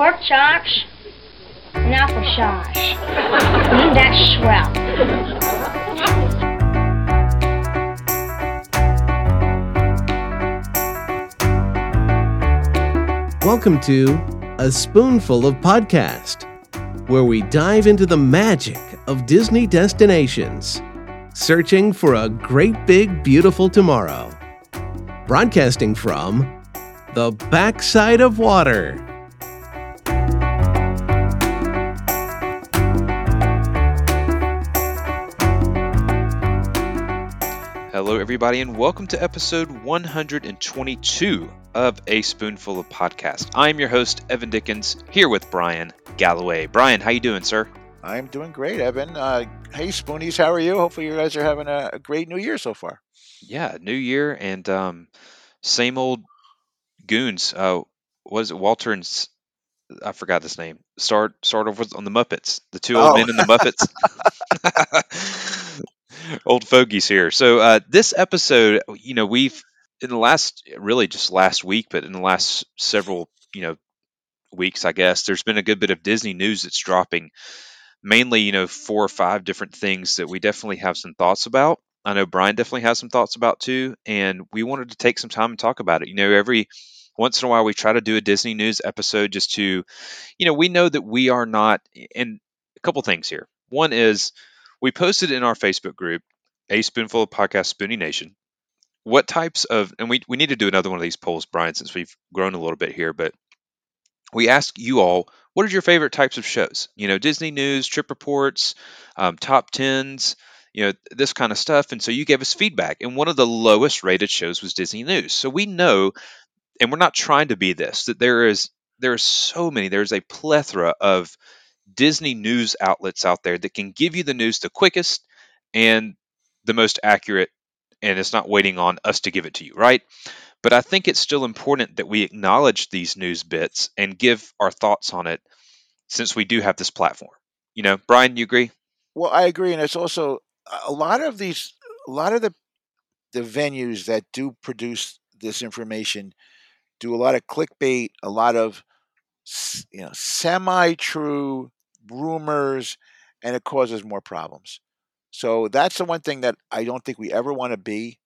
pork chops, and applesauce. Mm, that's swell. Welcome to A Spoonful of Podcast, where we dive into the magic of Disney destinations, searching for a great big beautiful tomorrow. Broadcasting from the backside of water. Hello, everybody, and welcome to episode 122 of A Spoonful of Podcast. I'm your host, Evan Dickens, here with Bryan Galloway. Bryan, how you doing, sir? I'm doing great, Evan. Uh, hey, Spoonies, how are you? Hopefully, you guys are having a, a great new year so far. Yeah, new year and um, same old goons. Uh, was it Walter and S- I forgot his name. Start start off with on the Muppets. The two old Oh. men in the Muppets. old fogies here. So uh, this episode, you know, we've in the last really just last week, but in the last several, you know, weeks, I guess, there's been a good bit of Disney news that's dropping. Mainly, you know, four or five different things that we definitely have some thoughts about. I know Bryan definitely has some thoughts about too, and we wanted to take some time and talk about it. You know, every once in a while we try to do a Disney news episode just to, you know, we know that we are not. And a couple things here. One is we posted in our Facebook group, a spoonful of podcast Spoonie Nation. What types of and we we need to do another one of these polls, Bryan, since we've grown a little bit here, but we ask you all what are your favorite types of shows you know disney news trip reports um, top tens you know this kind of stuff and so you gave us feedback and one of the lowest rated shows was disney news so we know and we're not trying to be this that there is there are so many there's a plethora of disney news outlets out there that can give you the news the quickest and the most accurate and it's not waiting on us to give it to you right but I think it's still important that we acknowledge these news bits and give our thoughts on it since we do have this platform. You know, Bryan, you agree? Well, I agree, and it's also uh, a lot of these, a lot of the the venues that do produce this information do a lot of clickbait, a lot of you know semi-true rumors, and it causes more problems. So that's the one thing that I don't think we ever want to be,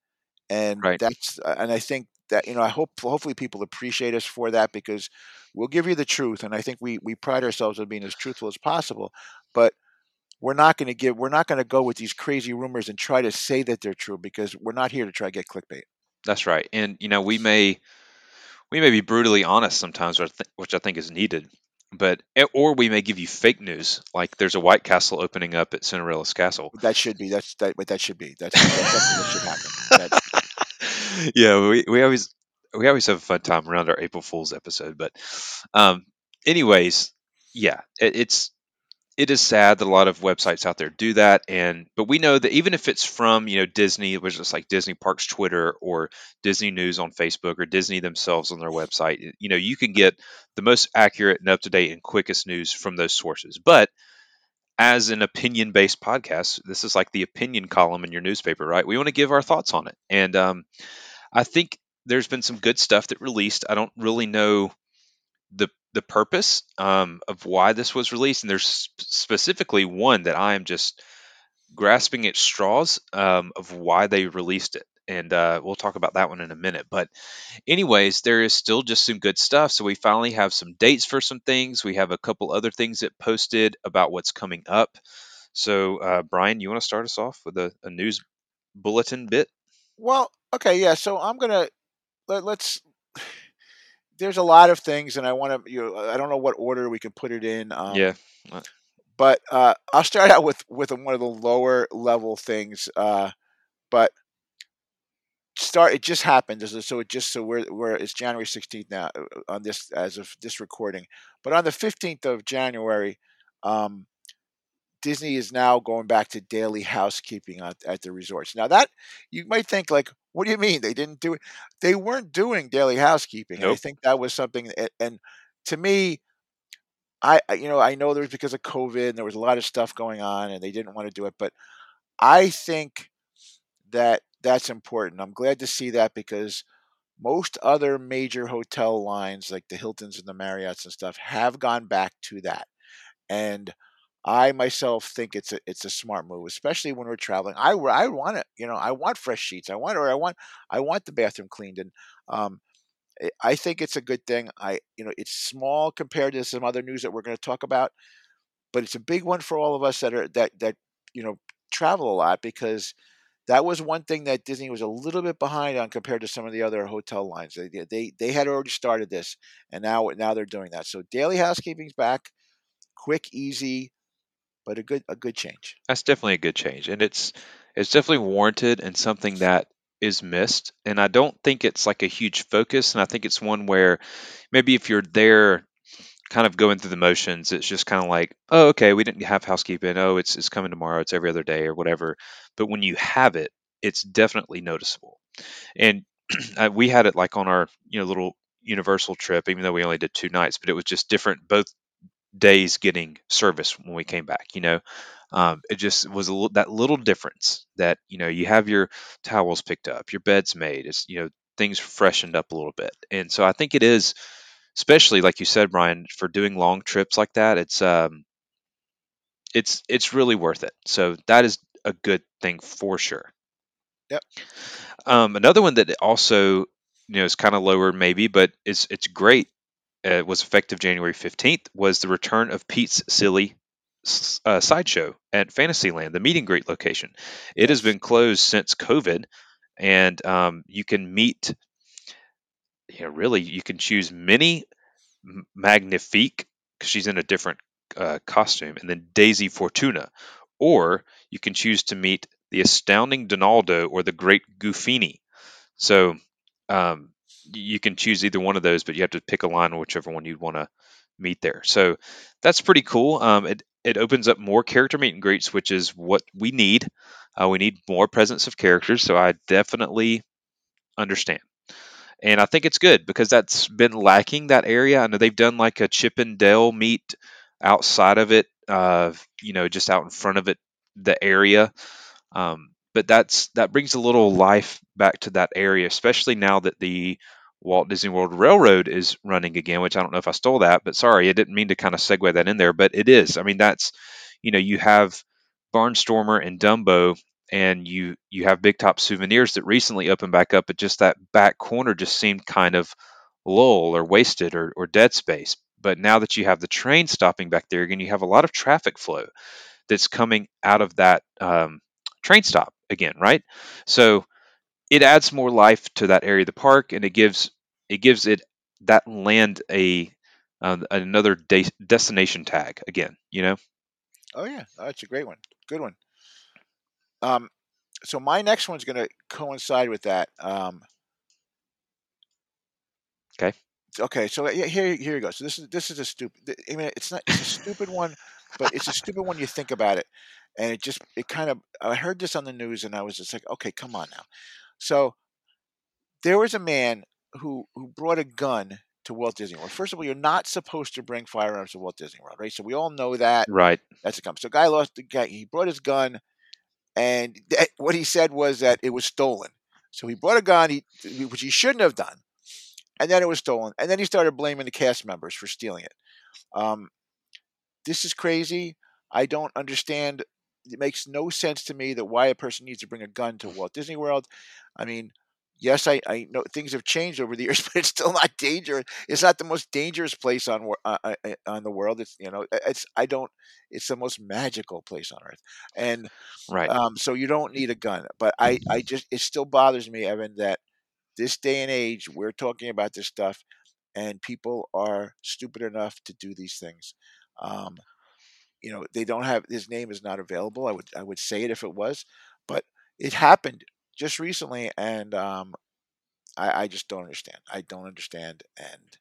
and Right. that's uh, and I think that you know I hope hopefully people appreciate us for that because we'll give you the truth, and I think we we pride ourselves on being as truthful as possible, but we're not going to give we're not going to go with these crazy rumors and try to say that they're true because we're not here to try to get clickbait. That's right. And you know, we may we may be brutally honest sometimes, which I thi- which I think is needed. But eh, or we may give you fake news, like there's a White Castle opening up at Cinderella's Castle. That should be that's that what that should be. That's, that's what should happen. That, yeah, we, we always we always have a fun time around our April Fool's episode. But um, anyways, yeah, it, it's it is sad that a lot of websites out there do that and but we know that even if it's from you know disney which is like disney parks twitter or disney news on facebook or disney themselves on their website you know you can get the most accurate and up to date and quickest news from those sources. But as an opinion based podcast this is like the opinion column in your newspaper right? We want to give our thoughts on it. And um, i think there's been some good stuff that released. I don't really know the the purpose um, of why this was released, and there's specifically one that I am just grasping at straws um, of why they released it, and uh, we'll talk about that one in a minute. But anyways, there is still just some good stuff. So we finally have some dates for some things. We have a couple other things that posted about what's coming up. So uh, Bryan, you want to start us off with a, a news bulletin bit? well, okay, yeah. So I'm gonna let, let's. There's a lot of things, and I want to. You know, I don't know what order we can put it in. Um, yeah, but uh, I'll start out with with one of the lower level things. Uh, but start it just happened so it just so we're, we're it's january 16th now uh, on this as of this recording but on the 15th of january um, disney is now going back to daily housekeeping at, at the resorts now that you might think like what do you mean they didn't do it they weren't doing daily housekeeping and i think that was something and, and to me I, I- you know, I know there was because of COVID and there was a lot of stuff going on and they didn't want to do it, but I think that that's important. I'm glad to see that because most other major hotel lines like the Hiltons and the Marriotts and stuff have gone back to that. And I myself think it's a it's a smart move, especially when we're traveling. I I want it, you know, I want fresh sheets. I want or I want I want the bathroom cleaned, and um, I think it's a good thing. I you know it's small compared to some other news that we're going to talk about, but it's a big one for all of us that are that that you know travel a lot because that was one thing that Disney was a little bit behind on compared to some of the other hotel lines. They they they had already started this, and now now they're doing that. So daily housekeeping's back, quick, easy but a good a good change. That's definitely a good change, and it's it's definitely warranted and something that is missed. And I don't think it's like a huge focus. And I think it's one where maybe if you're there, kind of going through the motions, it's just kind of like, oh, okay, we didn't have housekeeping. Oh, it's it's coming tomorrow. It's every other day or whatever. But when you have it, it's definitely noticeable. And we had it like on our you know little Universal trip, even though we only did two nights, but it was just different both days getting service when we came back. You know, um, it just was a, that little difference that you know you have your towels picked up, your bed's made. It's you know things freshened up a little bit, and so I think it is, especially like you said, Bryan, for doing long trips like that. It's um, it's it's really worth it. So that is a good thing for sure. Yep. Um, another one that also you know is kind of lower maybe, but it's it's great uh, was effective January 15th, was the return of Pete's Silly uh, Sideshow at Fantasyland, the meet and greet location. It has been closed since COVID, and um, you can meet, you know, really, you can choose Minnie Magnifique, because she's in a different uh, costume, and then Daisy Fortuna. Or you can choose to meet the astounding Donaldo or the great Goofini. So um, you can choose either one of those, but you have to pick a line whichever one you'd want to meet there. So that's pretty cool. Um, it it opens up more character meet and greets, which is what we need. Uh, we need more presence of characters, so I definitely understand. And I think it's good because that's been lacking that area. I know they've done like a Chip and Dale meet outside of it, uh, you know, just out in front of it, the area. Um, but that's that brings a little life back to that area, especially now that the Walt Disney World Railroad is running again, which I don't know if I stole that, but sorry, I didn't mean to kind of segue that in there, but it is. I mean, that's you know, you have Barnstormer and Dumbo, and you you have Big Top Souvenirs that recently opened back up, but just that back corner just seemed kind of lull or wasted or, or dead space. But now that you have the train stopping back there again, you have a lot of traffic flow that's coming out of that um, train stop again, right? So it adds more life to that area of the park, and it gives it gives it that land a uh, another de- destination tag again. You know. Oh yeah, that's a great one. Good one. Um, so my next one's going to coincide with that. Um, okay. Okay, so here here you go. So this is this is a stupid. I mean, it's not it's a stupid one, but it's a stupid one. You think about it, and it just it kind of I heard this on the news and I was just like, okay, come on now. So there was a man who who brought a gun to Walt Disney World. First of all, you're not supposed to bring firearms to Walt Disney World, right? So we all know that. Right. That's a gun. So guy lost the guy. He brought his gun, and that, what he said was that it was stolen. So he brought a gun, he, which he shouldn't have done, and then it was stolen. And then he started blaming the cast members for stealing it. Um, this is crazy. I don't understand it makes no sense to me that why a person needs to bring a gun to Walt Disney World. I mean, yes, I, I know things have changed over the years, but it's still not dangerous. It's not the most dangerous place on uh, uh, uh, on the world. It's you know, it's I don't. It's the most magical place on earth, and right. Um, so you don't need a gun. But I, I just it still bothers me, Evan, that this day and age we're talking about this stuff, and people are stupid enough to do these things. Um, you know they don't have his name is not available. I would I would say it if it was, but it happened just recently, and um, I, I just don't understand. I don't understand, and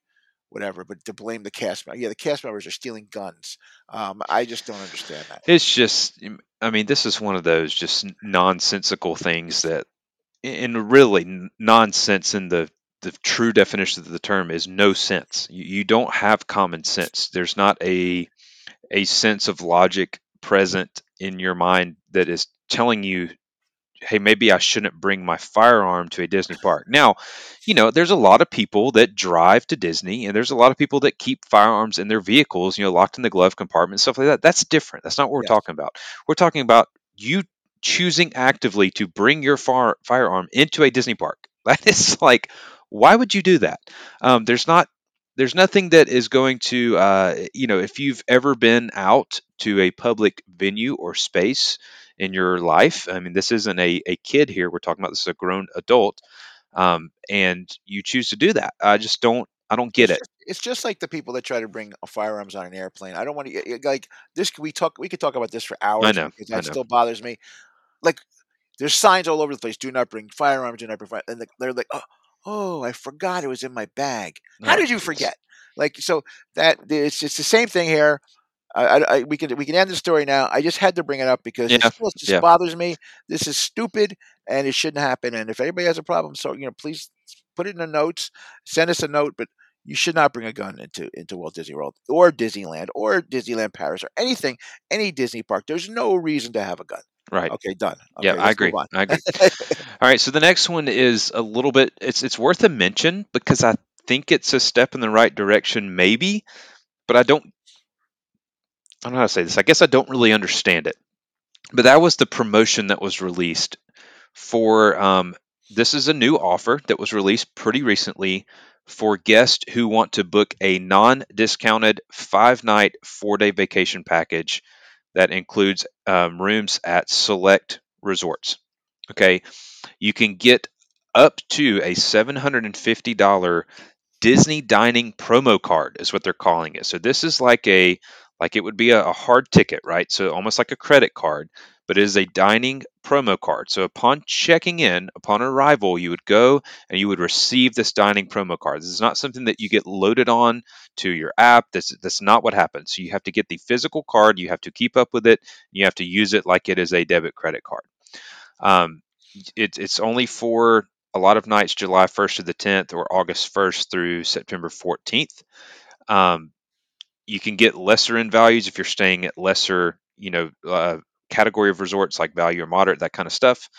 whatever. But to blame the cast, yeah, the cast members are stealing guns. Um, I just don't understand that. It's just, I mean, this is one of those just nonsensical things that, and really nonsense in the the true definition of the term is no sense. You, you don't have common sense. There's not a a sense of logic present in your mind that is telling you hey, maybe I shouldn't bring my firearm to a Disney park. Now, you know, there's a lot of people that drive to Disney, and there's a lot of people that keep firearms in their vehicles, you know, locked in the glove compartment, stuff like that. That's different. That's not what we're Yes. talking about. We're talking about you choosing actively to bring your far, firearm into a Disney park. That is like, why would you do that? Um, there's not there's nothing that is going to uh, you know if you've ever been out to a public venue or space in your life i mean this isn't a, a kid here we're talking about this is a grown adult um, and you choose to do that i just don't i don't get It's it just, it's just like the people that try to bring firearms on an airplane. I don't want to like this. We talk. We could talk about this for hours I know, because I that know. still bothers me. Like there's signs all over the place. Do not bring firearms. Do not bring fire. And they're like, oh, oh, I forgot it was in my bag. How did you forget? Like so that it's it's the same thing here. I, I, we can we can end the story now. I just had to bring it up because it Yeah, still just yeah. bothers me. This is stupid and it shouldn't happen. And if anybody has a problem, so you know, please put it in the notes. Send us a note, but you should not bring a gun into into Walt Disney World or Disneyland or Disneyland Paris or anything, any Disney park. There's no reason to have a gun. Right. Okay, done. Okay, yeah i agree. i agree. All right so the next one is a little bit it's it's worth a mention because i think it's a step in the right direction maybe but i don't i don't know how to say this. I guess i don't really understand it. But that was the promotion that was released for um, this is a new offer that was released pretty recently for guests who want to book a non-discounted five-night four-day vacation package that includes um, rooms at select resorts okay you can get up to a $750 Disney dining promo card is what they're calling it. So this is like a like it would be a, a hard ticket, right? So almost like a credit card, but it is a dining promo card. So upon checking in, upon arrival, you would go and you would receive this dining promo card. This is not something that you get loaded on to your app. This that's not what happens. So you have to get the physical card, you have to keep up with it, you have to use it like it is a debit credit card. Um, it, it's only for a lot of nights, July 1st to the 10th, or August 1st through September 14th. Um, you can get lesser in values if you're staying at lesser, you know, uh, category of resorts like value or moderate, that kind of stuff.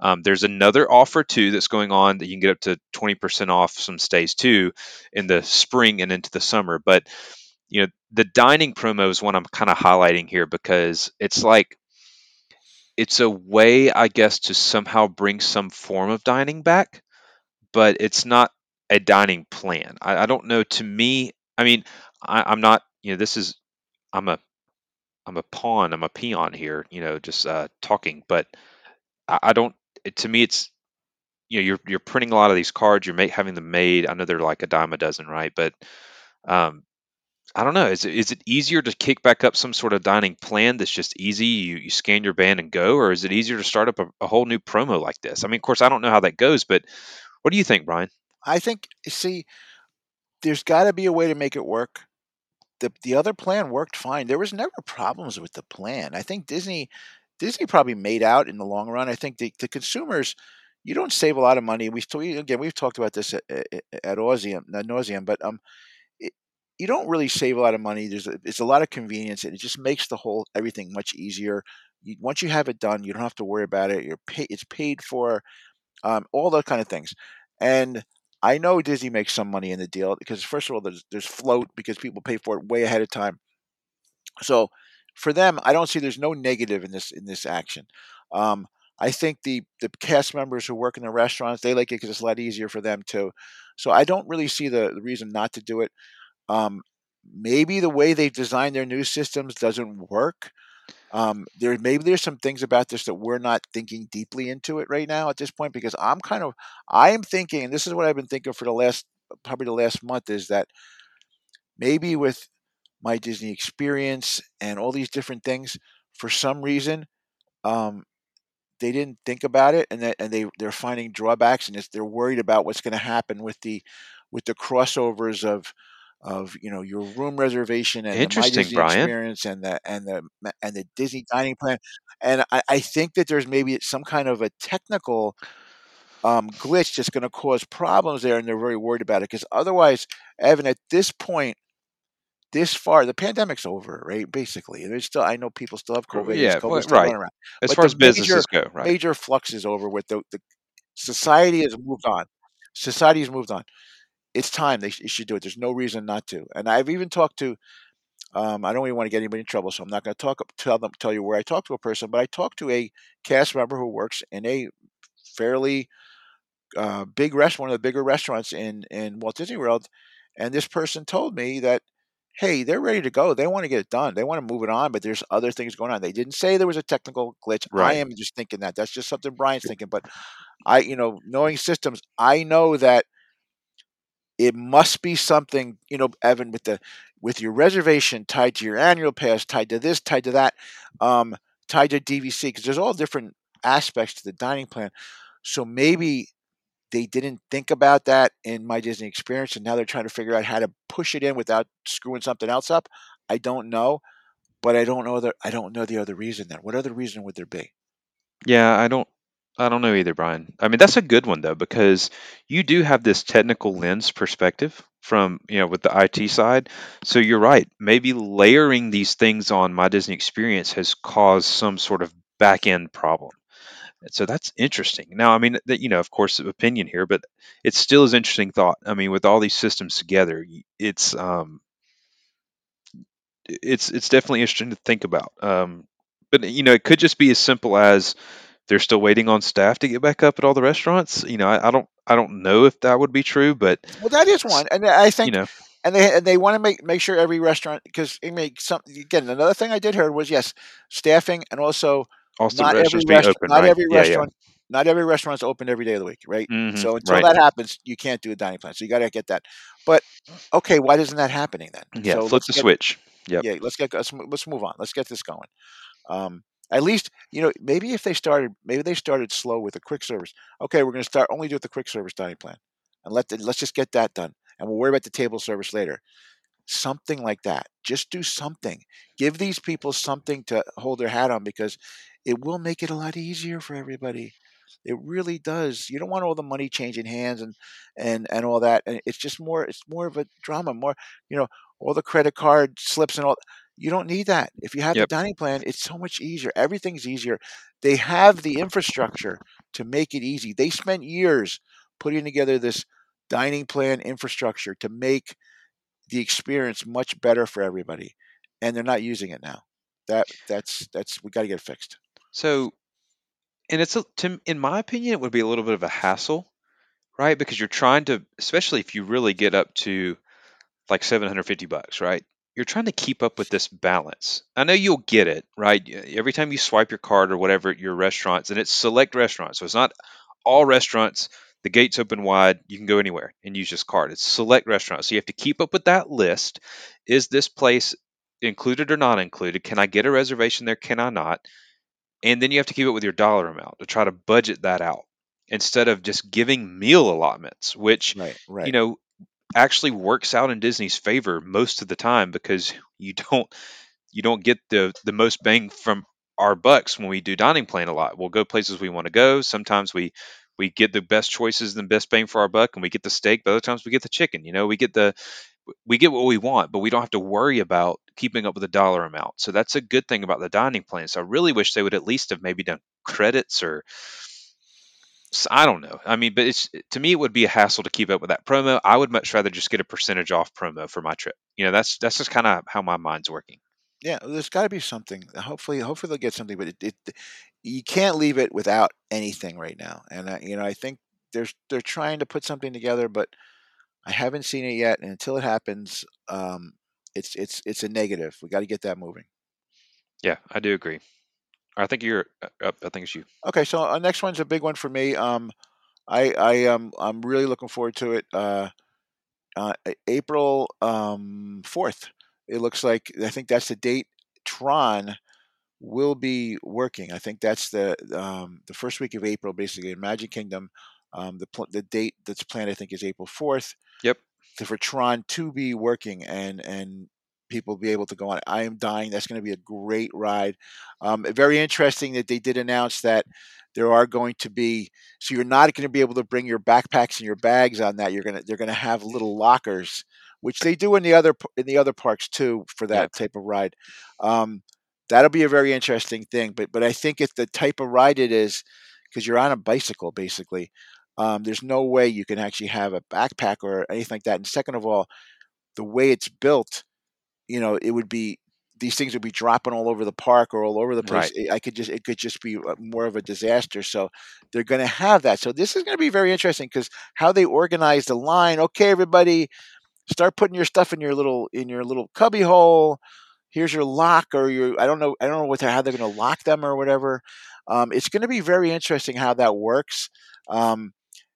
Um, there's another offer too that's going on that you can get up to 20% off some stays too in the spring and into the summer. But you know, the dining promo is one I'm kind of highlighting here because it's like it's a way, I guess, to somehow bring some form of dining back, but it's not a dining plan. I, I don't know. To me, I mean, I, I'm not. You know, this is I'm a I'm a pawn. I'm a peon here. You know, just uh, talking, but I, I don't. It, to me, it's you know, you're you're printing a lot of these cards. You're make, having them made. I know they're like a dime a dozen, right? But um, I don't know. Is it is it easier to kick back up some sort of dining plan that's just easy? You you scan your band and go, or is it easier to start up a, a whole new promo like this? I mean, of course, I don't know how that goes, but what do you think, Bryan? I think see, there's got to be a way to make it work. The the other plan worked fine. There was never problems with the plan. I think Disney Disney probably made out in the long run. I think the, the consumers, you don't save a lot of money. We've again we've talked about this at, at, at nauseum, ad nauseum, but um, it, you don't really save a lot of money. There's a, it's a lot of convenience, and it just makes the whole everything much easier. You, once you have it done, you don't have to worry about it. You're pay, it's paid for, um, all those kind of things. And I know Disney makes some money in the deal because first of all, there's there's float because people pay for it way ahead of time. So for them, I don't see there's no negative in this in this action. Um, I think the the cast members who work in the restaurants they like it because it's a lot easier for them too. So I don't really see the, the reason not to do it. Um, maybe the way they've designed their new systems doesn't work. Um, there maybe there's some things about this that we're not thinking deeply into it right now at this point because I'm kind of I am thinking, and this is what I've been thinking for the last probably the last month is that maybe with my Disney experience and all these different things, for some reason, um, they didn't think about it, and that and they they're finding drawbacks, and they're worried about what's going to happen with the with the crossovers of of you know your room reservation and the My Interesting, Disney Bryan. experience and the and the and the Disney dining plan, and I, I think that there's maybe some kind of a technical um, glitch that's going to cause problems there, and they're very worried about it because otherwise, Evan, at this point, this far, the pandemic's over, right? Basically, there's still I know people still have COVID. yeah, COVID well, right. around. As But far as businesses major go, right? major flux is over with. The, the society has moved on. Society has moved on. It's time they sh- should do it. There's no reason not to. And I've even talked to. Um, I don't even want to get anybody in trouble, so I'm not going to talk tell them tell you where I talked to a person, but I talked to a cast member who works in a fairly uh, big restaurant, one of the bigger restaurants in in Walt Disney World, and this person told me that hey, they're ready to go. They want to get it done. They want to move it on, but there's other things going on. They didn't say there was a technical glitch. I am just thinking that. That's just something Bryan's thinking. But I, you know, knowing systems, I know that it must be something, you know, Evan, with the with your reservation tied to your annual pass, tied to this, tied to that, um, tied to DVC, because there's all different aspects to the dining plan. So maybe they didn't think about that in my Disney experience, and now they're trying to figure out how to push it in without screwing something else up. I don't know, but I don't know the I don't know the other reason. Then what other reason would there be? Yeah, I don't I don't know either, Bryan. I mean, that's a good one though because you do have this technical lens perspective from, you know, with the IT side. So you're right. Maybe layering these things on my Disney experience has caused some sort of back end problem. So that's interesting. Now, I mean, that you know, of course, opinion here, but it still is interesting thought. I mean, with all these systems together, it's um, it's it's definitely interesting to think about. Um, but you know, it could just be as simple as they're still waiting on staff to get back up at all the restaurants. You know, I, I don't I don't know if that would be true, but Well, that is one, and I think you know, and they and they want to make make sure every restaurant because it makes some again another thing I did hear was yes staffing and also also not every restaurant open, not right? every Yeah, yeah. restaurant not every restaurant's open every day of the week right hmm so until right. that happens you can't do a dining plan so you got to get that but okay why isn't that happening then Yeah, so flip let's the get switch. Yep. yeah let's get let's, let's move on let's get this going um at least you know maybe if they started maybe they started slow with a quick service okay we're going to start only do the quick service dining plan and let the, let's just get that done and we'll worry about the table service later something like that. Just do something. Give these people something to hold their hat on because it will make it a lot easier for everybody. It really does. You don't want all the money changing hands and and and all that. And it's just more. It's more of a drama. More, you know, all the credit card slips and all. You don't need that. If you have the dining plan, it's so much easier. Everything's easier. They have the infrastructure to make it easy. They spent years putting together this dining plan infrastructure to make the experience much better for everybody, and they're not using it now. That that's that's we got to get it fixed. So, and it's a, to, in my opinion, it would be a little bit of a hassle, right? Because you're trying to, especially if you really get up to like 750 bucks, right? You're trying to keep up with this balance. I know you'll get it, right? Every time you swipe your card or whatever at your restaurants, and it's select restaurants, so it's not all restaurants. The gates open wide, you can go anywhere and use this card. It's select restaurants, so you have to keep up with that list. Is this place included or not included? Can I get a reservation there? Can I not? And then you have to keep it with your dollar amount to try to budget that out instead of just giving meal allotments, which Right, right. you know actually works out in Disney's favor most of the time because you don't you don't get the the most bang from our bucks when we do dining plan a lot. We'll go places we want to go. Sometimes we we get the best choices and the best bang for our buck and we get the steak, but other times we get the chicken. You know, we get the we get what we want, but we don't have to worry about keeping up with the dollar amount. So that's a good thing about the dining plan. So I really wish they would at least have maybe done credits or I don't know. I mean, but it's to me it would be a hassle to keep up with that promo. I would much rather just get a percentage off promo for my trip. You know, that's that's just kind of how my mind's working. Yeah, there's got to be something. Hopefully, hopefully they'll get something, but it, it you can't leave it without anything right now. And uh, you know, I think there's they're trying to put something together, but I haven't seen it yet. And until it happens, um, it's it's it's a negative. We got to get that moving. Yeah, I do agree. I think you're uh, up. I think it's you. Okay, so our next one's a big one for me. Um, I I um I'm really looking forward to it. Uh, uh, April um fourth. It looks like I think that's the date. Tron will be working. I think that's the um the first week of April, basically in Magic Kingdom. Um, the pl- the date that's planned, I think, is April fourth. Yep. to- for Tron to be working and and people be able to go on. I am dying. That's going to be a great ride. Um, very interesting that they did announce that there are going to be. So you're not going to be able to bring your backpacks and your bags on that. You're gonna they're going to have little lockers which they do in the other in the other parks too for that type of ride. Um, that'll be a very interesting thing. But but I think if the type of ride it is, because you're on a bicycle basically, um, there's no way you can actually have a backpack or anything like that. And second of all, the way it's built, you know, it would be these things would be dropping all over the park or all over the place. Right. I could just it could just be uh, more of a disaster. So they're going to have that. So this is going to be very interesting because how they organize the line. Okay, everybody, start putting your stuff in your little in your little cubby hole. Here's your lock or your I don't know I don't know what they're, how they're going to lock them or whatever. Um, it's going to be very interesting how that works. Um,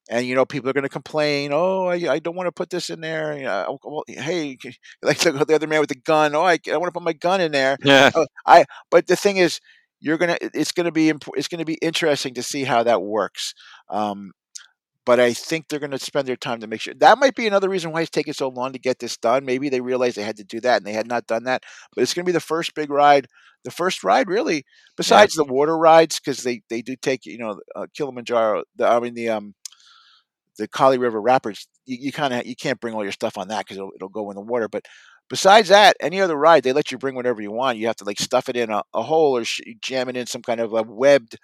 and you know people are going to complain oh I, I don't want to put this in there you know, oh, well, hey like the, the other man with the gun oh i, I want to put my gun in there Yeah. Oh, i but the thing is you're gonna it's gonna be imp- it's gonna be interesting to see how that works um, but i think they're gonna spend their time to make sure that might be another reason why it's taking so long to get this done maybe they realized they had to do that and they had not done that but it's gonna be the first big ride the first ride really besides the water rides because they they do take you know uh, kilimanjaro the, i mean the um the Kali River Rapids, you, you kind of you can't bring all your stuff on that because it'll, it'll go in the water. But besides that, any other ride they let you bring whatever you want. You have to like stuff it in a, a hole or sh- jam it in some kind of a webbed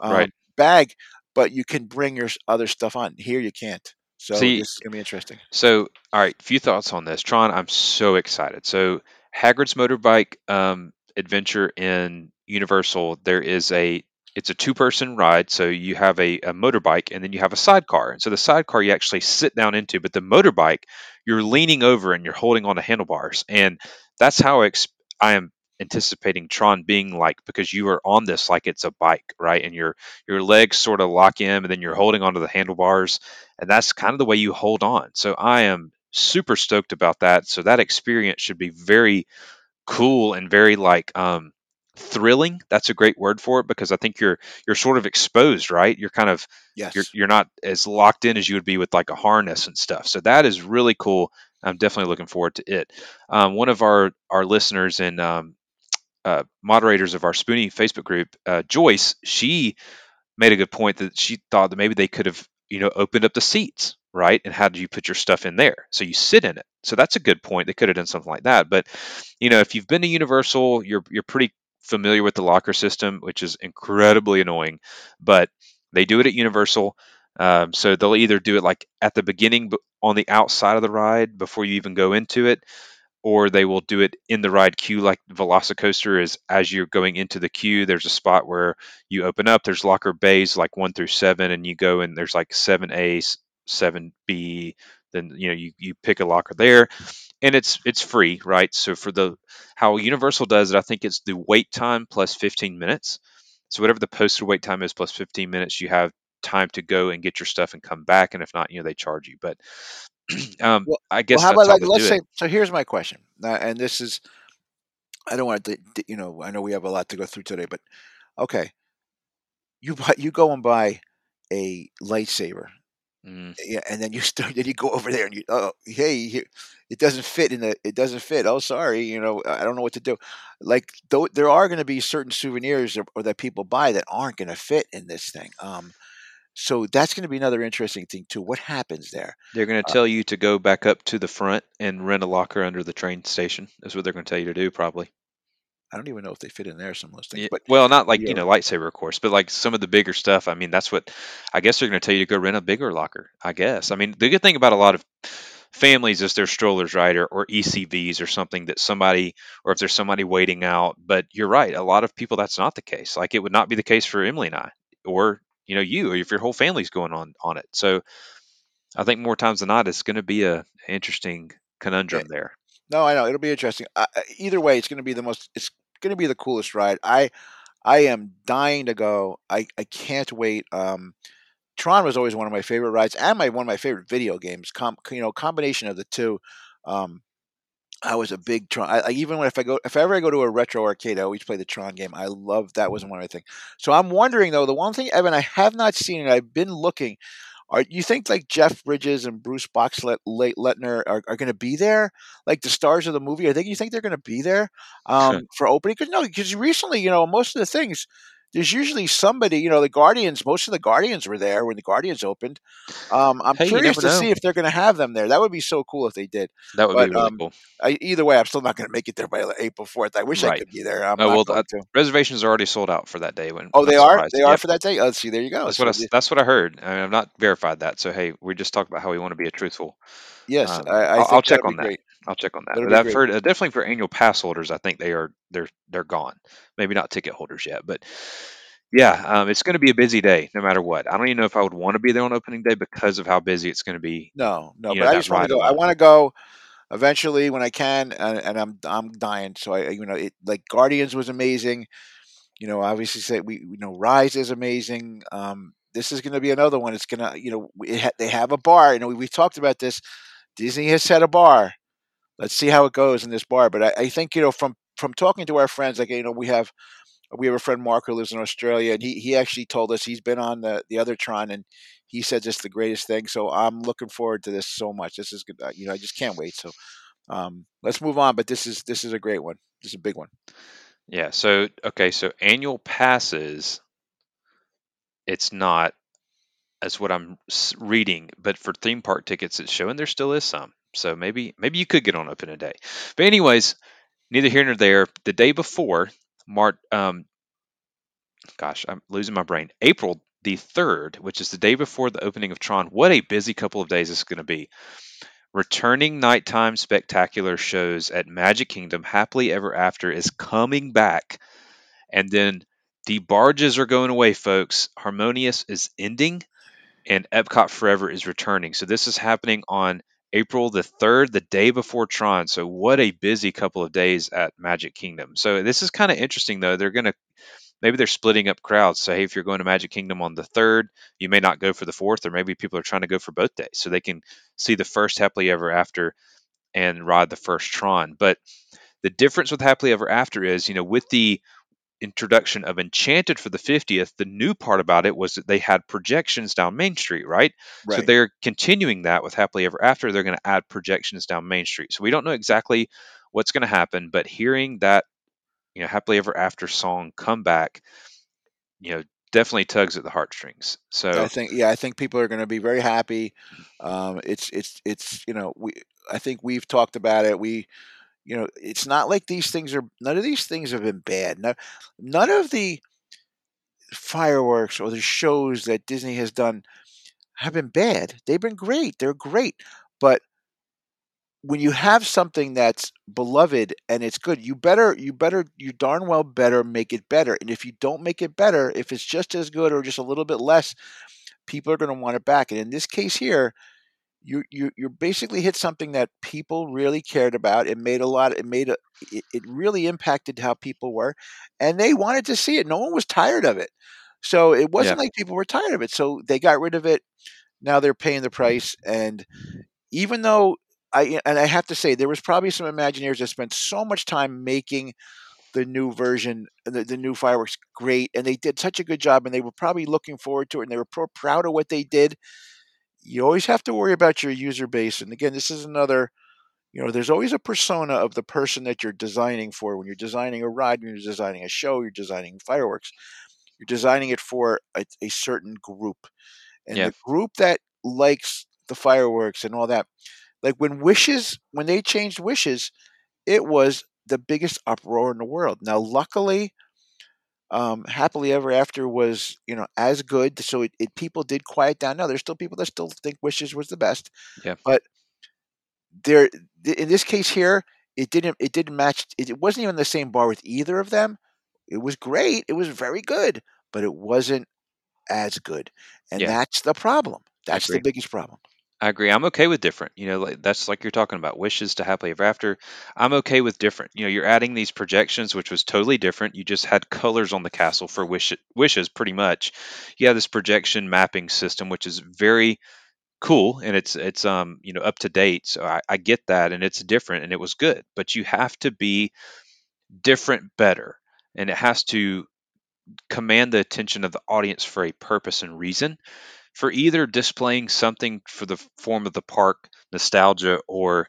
um, Right. bag. But you can bring your other stuff on. Here you can't. So See- is gonna be interesting. So, all right, few thoughts on this. Tron, I'm so excited. So, Hagrid's motorbike um, adventure in Universal, there is a it's a two person ride. So you have a, a motorbike and then you have a sidecar. And so the sidecar you actually sit down into, but the motorbike you're leaning over and you're holding on to handlebars. And that's how I, am anticipating Tron being like because you are on this like it's a bike, right? And your your legs sort of lock in and then you're holding onto the handlebars and that's kind of the way you hold on. So I am super stoked about that. So that experience should be very cool and very like um thrilling. That's a great word for it because I think you're you're sort of exposed, right? You're kind of Yes. you're you're not as locked in as you would be with like a harness and stuff. So that is really cool. I'm definitely looking forward to it. Um, one of our our listeners and um, uh, moderators of our Spoonie Facebook group, uh, Joyce, she made a good point that she thought that maybe they could have you know opened up the seats right and how do you put your stuff in there so you sit in it so that's a good point they could have done something like that but you know if you've been to universal you're you're pretty familiar with the locker system which is incredibly annoying but they do it at universal um, so they'll either do it like at the beginning on the outside of the ride before you even go into it or they will do it in the ride queue like Velocicoaster is as you're going into the queue there's a spot where you open up there's locker bays like 1 through 7 and you go and there's like 7A 7B then you know you, you pick a locker there and it's it's free right so for the how universal does it I think it's the wait time plus 15 minutes so whatever the posted wait time is plus 15 minutes you have time to go and get your stuff and come back and if not you know they charge you but um, Well- I guess well, how that's about how like let's do say it. so? Here's my question, uh, and this is I don't want to you know I know we have a lot to go through today, but okay, you buy you go and buy a lightsaber Mm, yeah, and then you start. Then you go over there and you, oh, hey, it doesn't fit in the. It doesn't fit. Oh, sorry, you know, I don't know what to do. Like, though, there are going to be certain souvenirs or, or that people buy that aren't going to fit in this thing. Um, so that's going to be another interesting thing too. What happens there? they're going to Uh, tell you to go back up to the front and rent a locker under the train station. That's what they're going to tell you to do, probably. I don't even know if they fit in there. Some of those things, Yeah, but well, not like you yeah. know lightsaber, of course, but like some of the bigger stuff. I mean, that's what I guess they're going to tell you to go rent a bigger locker. I guess. I mean, the good thing about a lot of families is their strollers, right, or, or ECVs or something that somebody, or if there's somebody waiting out. But you're right, a lot of people that's not the case. Like it would not be the case for Emily and I, or you know you, or if your whole family's going on on it. So I think more times than not, it's going to be a interesting conundrum there. no, I know it'll be interesting. Uh, either way, it's going to be the most. It's going to be the coolest ride. I, I am dying to go. I, I can't wait. Um, Tron was always one of my favorite rides and my one of my favorite video games. Com, you know, combination of the two. Um, I was a big Tron. I, I, even when if I go, if ever I go to a retro arcade, I always play the Tron game. I love that was one of my things. So I'm wondering though, the one thing, Evan, I have not seen, and I've been looking. Are you think like Jeff Bridges and Bruce Boxlet, Late Letner are, are going to be there, like the stars of the movie? I think you think they're going to be there um, for opening. Because no, because recently, you know, most of the things there's usually somebody. You know, the Guardians. Most of the Guardians were there when the Guardians opened. Um, I'm Hey, curious to know. see if they're going to have them there. That would be so cool if they did. That would But be really um, cool. I, either way, I'm still not going to make it there by April 4th. I wish I could be there. I'm Oh well, reservations are already sold out for that day. When Oh, I'm they are. surprised. They are for that day. Oh, see, there you go. That's what I, that's what I heard. I mean, I've not verified that. So hey, we just talked about how we want to be a truthful. yes, Um, I, I I'll, I'll check on that. great. I'll check on that. I've heard uh, definitely for annual pass holders, I think they are they're they're gone. Maybe not ticket holders yet, but yeah, um, it's going to be a busy day no matter what. I don't even know if I would want to be there on opening day because of how busy it's going to be. No, no, You but know I just want to go. I want to go eventually when I can, and, and I'm I'm dying. So I, you know, it like Guardians was amazing. You know, obviously say we you know Rise is amazing. Um, this is going to be another one. It's gonna you know ha- they have a bar. You know, we, we talked about this. Disney has set a bar. Let's see how it goes in this bar. But I, I think you know from from talking to our friends, like you know we have we have a friend Mark who lives in Australia, and he he actually told us he's been on the the other Tron, and he said it's the greatest thing. So I'm looking forward to this so much. This is good. uh, You know, I just can't wait. So um, let's move on. But this is this is a great one. This is a big one. Yeah. So okay. So annual passes, it's not as what I'm reading, but for theme park tickets, it's showing there still is some. So maybe maybe you could get on open a day. But anyways, neither here nor there. The day before, Mart, um, gosh, I'm losing my brain. April the third, which is the day before the opening of Tron. What a busy couple of days this is going to be. Returning nighttime spectacular shows at Magic Kingdom, Happily Ever After is coming back, and then the barges are going away, folks. Harmonious is ending, and Epcot Forever is returning. So this is happening on April the 3rd, the day before Tron. So what a busy couple of days at Magic Kingdom. So this is kind of interesting though. They're going to maybe they're splitting up crowds. So hey, if you're going to Magic Kingdom on the 3rd, you may not go for the 4th or maybe people are trying to go for both days so they can see the first Happily Ever After and ride the first Tron. But the difference with Happily Ever After is, you know, with the introduction of Enchanted for the 50th, the new part about it was that they had projections down Main Street, right? So they're continuing that with Happily Ever After. They're going to add projections down Main Street. So we don't know exactly what's going to happen, but hearing that, you know, Happily Ever After song come back, you know, definitely tugs at the heartstrings. So I think yeah, I think people are going to be very happy. Um, it's it's it's you know we I think we've talked about it. We you know it's not like these things are none of these things have been bad. No, none of the fireworks or the shows that Disney has done have been bad. They've been great. They're great. But when you have something that's beloved and it's good, you better you better you darn well better make it better. And if you don't make it better, if it's just as good or just a little bit less, people are going to want it back. And in this case here, you you you basically hit something that people really cared about. It made a lot. It made a. It, it really impacted how people were, and they wanted to see it. No one was tired of it, so it wasn't like people were tired of it. So they got rid of it. Now they're paying the price, and even though I and I have to say there was probably some Imagineers that spent so much time making the new version, the, the new fireworks great, and they did such a good job, and they were probably looking forward to it, and they were pro- proud of what they did you always have to worry about your user base. And again, this is another, you know, there's always a persona of the person that you're designing for. When you're designing a ride, when you're designing a show, you're designing fireworks, you're designing it for a, a certain group. And yeah, the group that likes the fireworks and all that, like when Wishes, when they changed Wishes, it was the biggest uproar in the world. Now, luckily, um, happily ever after was you know as good so it, it people did quiet down. Now there's still people that still think wishes was the best yeah, but there in this case here it didn't it didn't match it, it wasn't even the same bar with either of them. It was great it was very good but it wasn't as good and yeah. that's the problem. That's the biggest problem I agree. I'm okay with different. You know, like that's like you're talking about wishes to happily ever after. I'm okay with different. You know, you're adding these projections, which was totally different. You just had colors on the castle for wish wishes, pretty much. You have this projection mapping system, which is very cool and it's it's um you know up to date. So I, I get that, and it's different, and it was good. But you have to be different, better, and it has to command the attention of the audience for a purpose and reason for either displaying something for the form of the park nostalgia or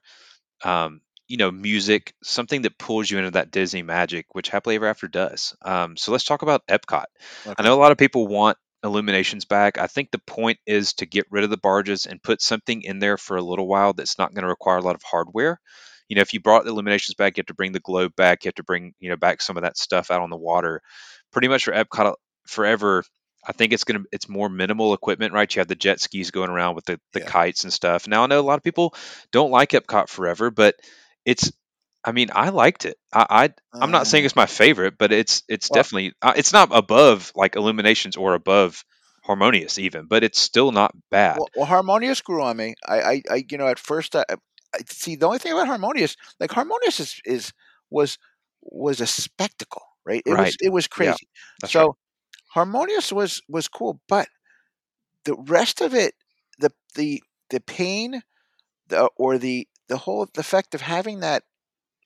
um, you know, music, something that pulls you into that Disney magic, which Happily Ever After does. Um, so let's talk about Epcot. I know a lot of people want Illuminations back. I think the point is to get rid of the barges and put something in there for a little while that's not going to require a lot of hardware. You know, if you brought the Illuminations back, you have to bring the globe back. You have to bring, you know, back some of that stuff out on the water. Pretty much for Epcot forever, I think it's gonna it's more minimal equipment, right? You have the jet skis going around with the, the Yeah. kites and stuff. Now I know a lot of people don't like Epcot forever, but it's I mean, I liked it. I, I I'm not saying it's my favorite, but it's it's well, definitely uh, it's not above like Illuminations or above Harmonious even, but it's still not bad. well, well, Harmonious grew on me. I, I, I you know, at first, I, I see the only thing about Harmonious, like Harmonious is, is was was a spectacle, right? It was it was Yeah, crazy. that's right. Harmonious was was cool, but the rest of it, the the the pain, the or the the whole the effect of having that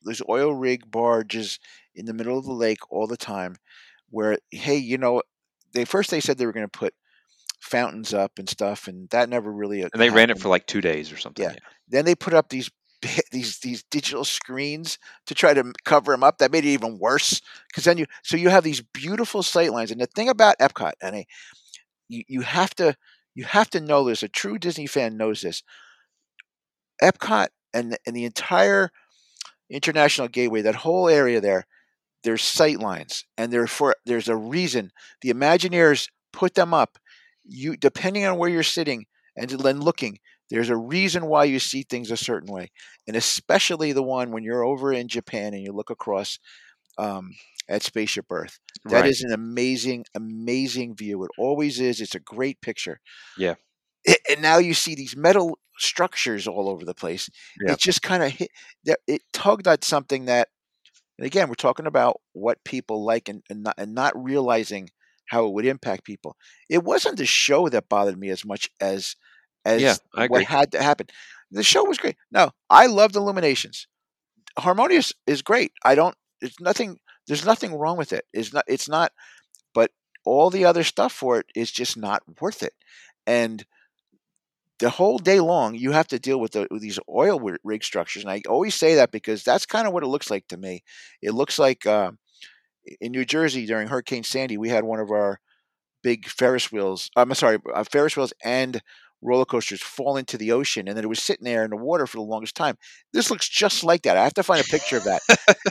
those oil rig barges in the middle of the lake all the time, where hey, you know, they first they said they were going to put fountains up and stuff, and that never really uh, And they ran it for like two days or something. Yeah. Yeah. Then they put up these these these digital screens to try to cover them up. That made it even worse because then you so you have these beautiful sight lines. And the thing about Epcot, and I, you you have to you have to know this. A true Disney fan knows this. Epcot and and the entire International Gateway, that whole area there, there's sight lines, and therefore there's a reason the Imagineers put them up. You depending on where you're sitting and then looking, there's a reason why you see things a certain way, and especially the one when you're over in Japan and you look across um, at Spaceship Earth. That Right. is an amazing, amazing view. It always is. It's a great picture. Yeah. It, and now you see these metal structures all over the place. Yeah. It just kind of hit. that- It tugged at something that, and again, we're talking about what people like and, and not and not realizing how it would impact people. It wasn't the show that bothered me as much as as Yeah, what had to happen. The show was great. No, I loved Illuminations. Harmonious is great. I don't. It's nothing. There's nothing wrong with it. It's not. It's not. But all the other stuff for it is just not worth it. And the whole day long, you have to deal with, the, with these oil rig structures. And I always say that because that's kind of what it looks like to me. It looks like uh, in New Jersey during Hurricane Sandy, we had one of our big Ferris wheels. I'm sorry, uh, Ferris wheels and roller coasters fall into the ocean, and then it was sitting there in the water for the longest time. This looks just like that. I have to find a picture of that.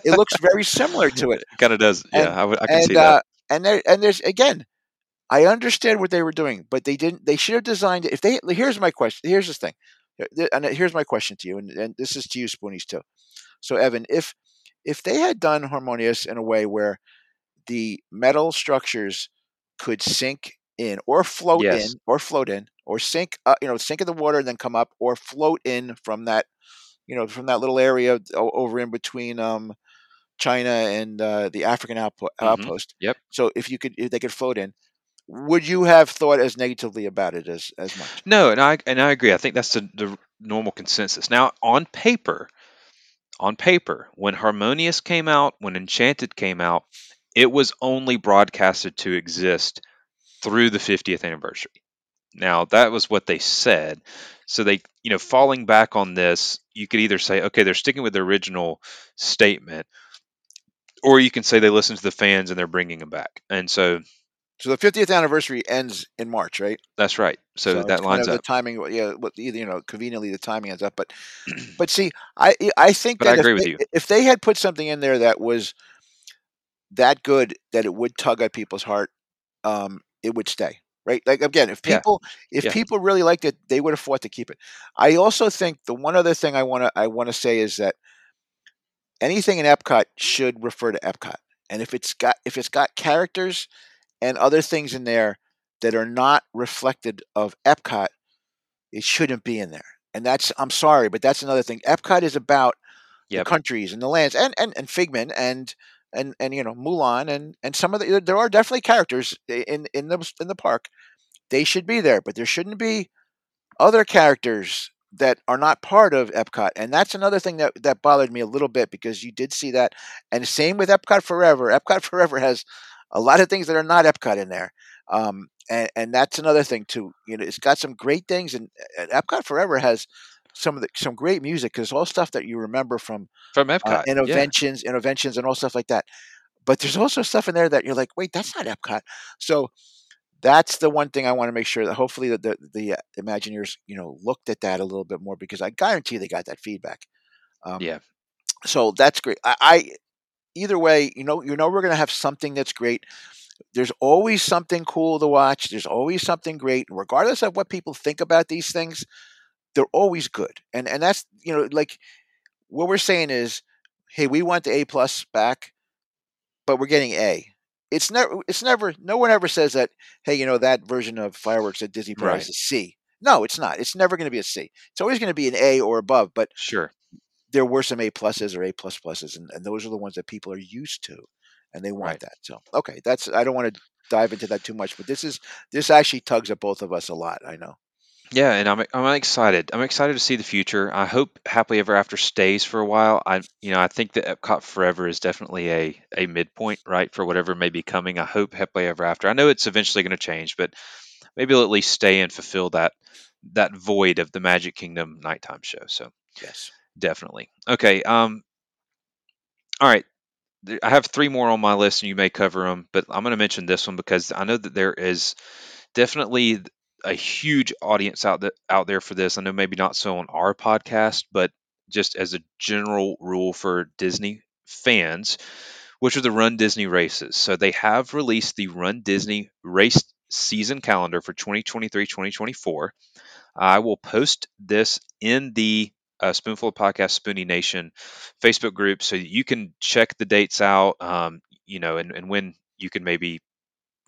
it looks very similar to it. Kind of does. Yeah, And- I, would, I can and see that. uh, and there and there's again, I understand what they were doing, but they didn't. They should have designed it. If they here's my question. Here's the thing, and here's my question to you, and, and this is to you, Spoonies too. So Evan, if if they had done Harmonious in a way where the metal structures could sink in or float Yes. in or float in or sink uh, you know sink in the water and then come up or float in from that you know from that little area over in between um China and uh, the African outpo- Mhm. outpost. Yep. So if you could if they could float in, would you have thought as negatively about it as as much? No, and I and I agree. I think that's the, the normal consensus. Now, on paper, on paper, when Harmonious came out, when Enchanted came out, it was only broadcasted to exist through the 50th anniversary. Now, that was what they said. So they, you know, falling back on this, you could either say, okay, they're sticking with the original statement, or you can say they listen to the fans and they're bringing them back. And so So the 50th anniversary ends in March, right? that's right. So, it's that kind lines of up. The timing, yeah, either you know, conveniently the timing ends up, but but see, I I think But I that agree if with they, you. if they had put something in there that was that good that it would tug at people's heart, um, it would stay. Right? Like again, if Yeah. people if Yeah. people really liked it, they would have fought to keep it. I also think the one other thing I want to I want to say is that anything in Epcot should refer to Epcot. And if it's got if it's got characters and other things in there that are not reflected of Epcot, it shouldn't be in there. And that's I'm sorry, but that's another thing. Epcot is about Yep. the countries and the lands and and, and Figment and and and you know Mulan and and some of the there are definitely characters in in the in the park. They should be there, but there shouldn't be other characters that are not part of Epcot. And that's another thing that that bothered me a little bit because you did see that. And same with Epcot Forever. Epcot Forever has a lot of things that are not Epcot in there. Um, and, and that's another thing too. You know, it's got some great things, and, and Epcot Forever has some of the some great music because all stuff that you remember from From uh, Epcot. yeah. Innoventions, Innoventions, and all stuff like that. But there's also stuff in there that you're like, wait, that's not Epcot. So that's the one thing I want to make sure that hopefully that the the uh, Imagineers you know looked at that a little bit more because I guarantee they got that feedback. Um, Yeah. So that's great. I, I either way, you know, you know, we're gonna have something that's great. There's always something cool to watch. There's always something great, regardless of what people think about these things. They're always good, and and that's you know like what we're saying is, hey, we want the A plus back, but we're getting A. It's never. It's never. No one ever says that. Hey, you know that version of fireworks at Disney Paris Right. is C. No, it's not. It's never going to be a C. It's always going to be an A or above. But Sure. there were some A pluses or A plus pluses, and, and those are the ones that people are used to, and they want Right. that. So okay, that's. I don't want to dive into that too much, but this is this actually tugs at both of us a lot. I know. Yeah, and I'm I'm excited. I'm excited to see the future. I hope Happily Ever After stays for a while. I you know I think that Epcot Forever is definitely a a midpoint, right, for whatever may be coming. I hope Happily Ever After. I know it's eventually going to change, but maybe it'll at least stay and fulfill that that void of the Magic Kingdom nighttime show. So Yes. definitely. Okay. Um. All right. I have three more on my list, and you may cover them, but I'm going to mention this one because I know that there is definitely a huge audience out that out there for this. I know maybe not so on our podcast, but just as a general rule for Disney fans, which are the Run Disney races. So they have released the Run Disney race season calendar for 2023-2024. I will post this in the uh, Spoonful of Podcast Spoonie Nation Facebook group so you can check the dates out, um, you know, and, and when you can maybe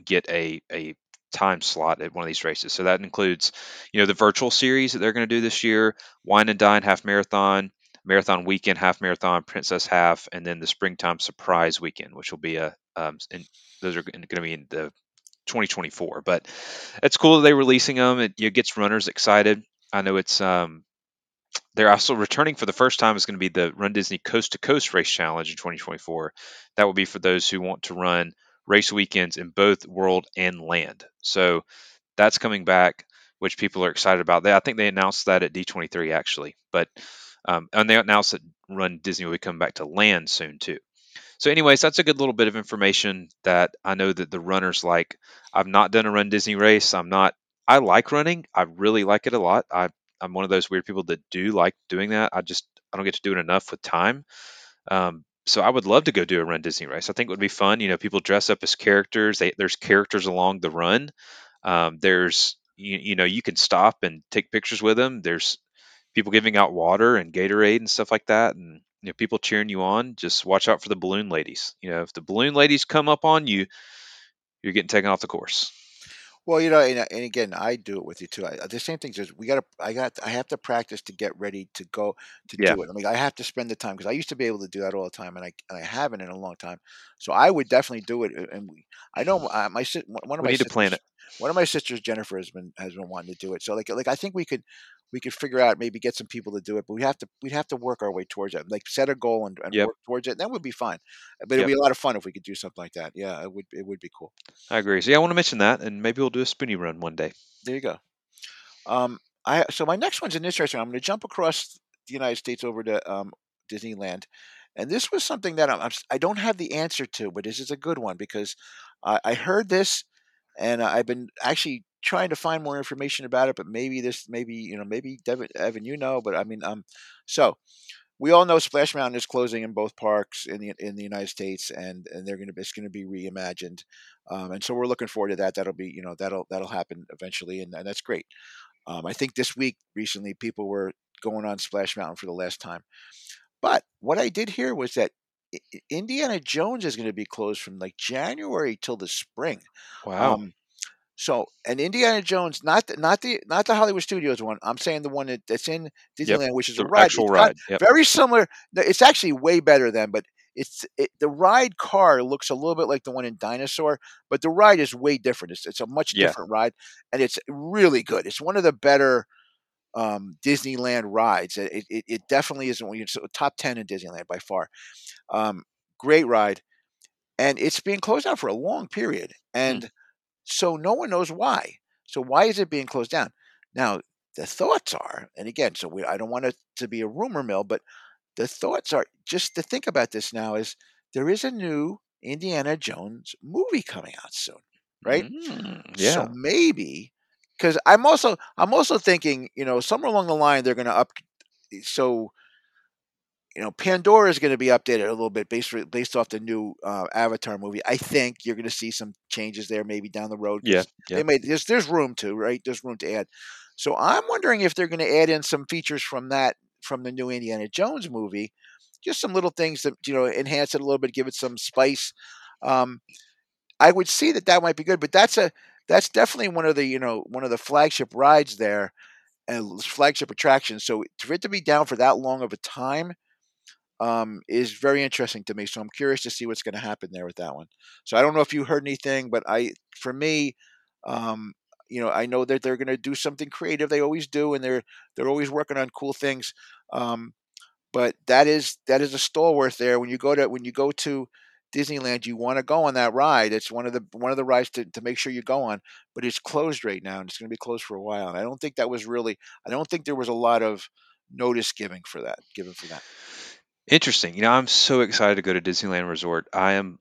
get a, a time slot at one of these races. So that includes, you know, the virtual series that they're going to do this year, Wine and Dine Half Marathon, Marathon Weekend Half Marathon, Princess Half, and then the Springtime Surprise Weekend, which will be a, um, those are going to be in the 2024. But it's cool that they're releasing them. It, it gets runners excited. I know it's um, they're also returning for the first time. Is going to be the Run Disney Coast to Coast Race Challenge in 2024. That will be for those who want to run race weekends in both world and land. So that's coming back, which people are excited about. They, I think they announced that at D23 actually, but um, and they announced that Run Disney will be coming back to land soon too. So, anyways, that's a good little bit of information that I know that the runners like. I've not done a Run Disney race. I'm not. I like running. I really like it a lot. I I'm one of those weird people that do like doing that. I just I don't get to do it enough with time. Um, so I would love to go do a Run Disney race. I think it would be fun. You know, people dress up as characters. They, there's characters along the run. Um, there's you, you know you can stop and take pictures with them. There's people giving out water and Gatorade and stuff like that, and you know people cheering you on. Just watch out for the balloon ladies. You know, if the balloon ladies come up on you, you're getting taken off the course. Well, you know, and, and again, I do it with you too. I, the same thing is we got to, I got, I have to practice to get ready to go to Yeah. do it. I mean, I have to spend the time because I used to be able to do that all the time, and I, and I haven't in a long time. So I would definitely do it. uh, And we, I know uh, my sis- one of We my need to plan sisters- One of my sisters, Jennifer, has been has been wanting to do it. So like, like I think we could, we could figure out maybe get some people to do it, but we have to, we'd have to work our way towards it. Like set a goal and, and Yep. work towards it. And that would be fine. But it'd Yep. be a lot of fun if we could do something like that. Yeah, it would, it would be cool. I agree. So yeah, I want to mention that, and maybe we'll do a spoonie run one day. There you go. Um, I so my next one's an interesting. One. I'm going to jump across the United States over to um, Disneyland, and this was something that I'm, I don't have the answer to, but this is a good one because I, I heard this, and I've been actually trying to find more information about it. But maybe this, maybe you know, maybe Devin, Evan, you know, but I mean, um, so we all know Splash Mountain is closing in both parks in the in the United States, and and they're going to it's to be reimagined, um, and so we're looking forward to that. That'll be you know that'll that'll happen eventually, and, and that's great. Um, I think this week recently people were going on Splash Mountain for the last time, but what I did hear was that Indiana Jones is going to be closed from like January till the spring. Wow. Um, so, and Indiana Jones, not the, not the not the Hollywood Studios one. I'm saying the one that, that's in Disneyland, which is a ride. actual It's ride. Yep. very similar. It's actually way better than, but it's it, the ride car looks a little bit like the one in Dinosaur, but the ride is way different. It's it's a much Yeah. different ride, and it's really good. It's one of the better um, Disneyland rides. It, it it definitely is one. It's top ten in Disneyland by far. Um, great ride, and it's being closed out for a long period, and so no one knows why. So why is it being closed down? Now the thoughts are, and again, so we, I don't want it to be a rumor mill, but the thoughts are just to think about this now is there is a new Indiana Jones movie coming out soon, right? Mm, So yeah. maybe because I'm also I'm also thinking, you know, somewhere along the line they're going to up. So you know, Pandora is going to be updated a little bit based based off the new uh, Avatar movie. I think you're going to see some changes there maybe down the road. Yeah. Yeah. they made there's there's room to right. There's room to add. So I'm wondering if they're going to add in some features from that from the new Indiana Jones movie, just some little things that you know enhance it a little bit, give it some spice. Um, I would see that that might be good, but that's a that's definitely one of the you know one of the flagship rides there and flagship attractions. So for it to be down for that long of a time um, is very interesting to me. So I'm curious to see what's going to happen there with that one. So I don't know if you heard anything, but I for me, um, you know, I know that they're going to do something creative. They always do, and they're they're always working on cool things. Um, but that is that is a stalwart there. When you go to when you go to Disneyland, you want to go on that ride. It's one of the one of the rides to, to make sure you go on, but it's closed right now, and it's going to be closed for a while. And I don't think that was really. I don't think there was a lot of notice giving for that. Given for that. Interesting. You know, I'm so excited to go to Disneyland Resort. I am.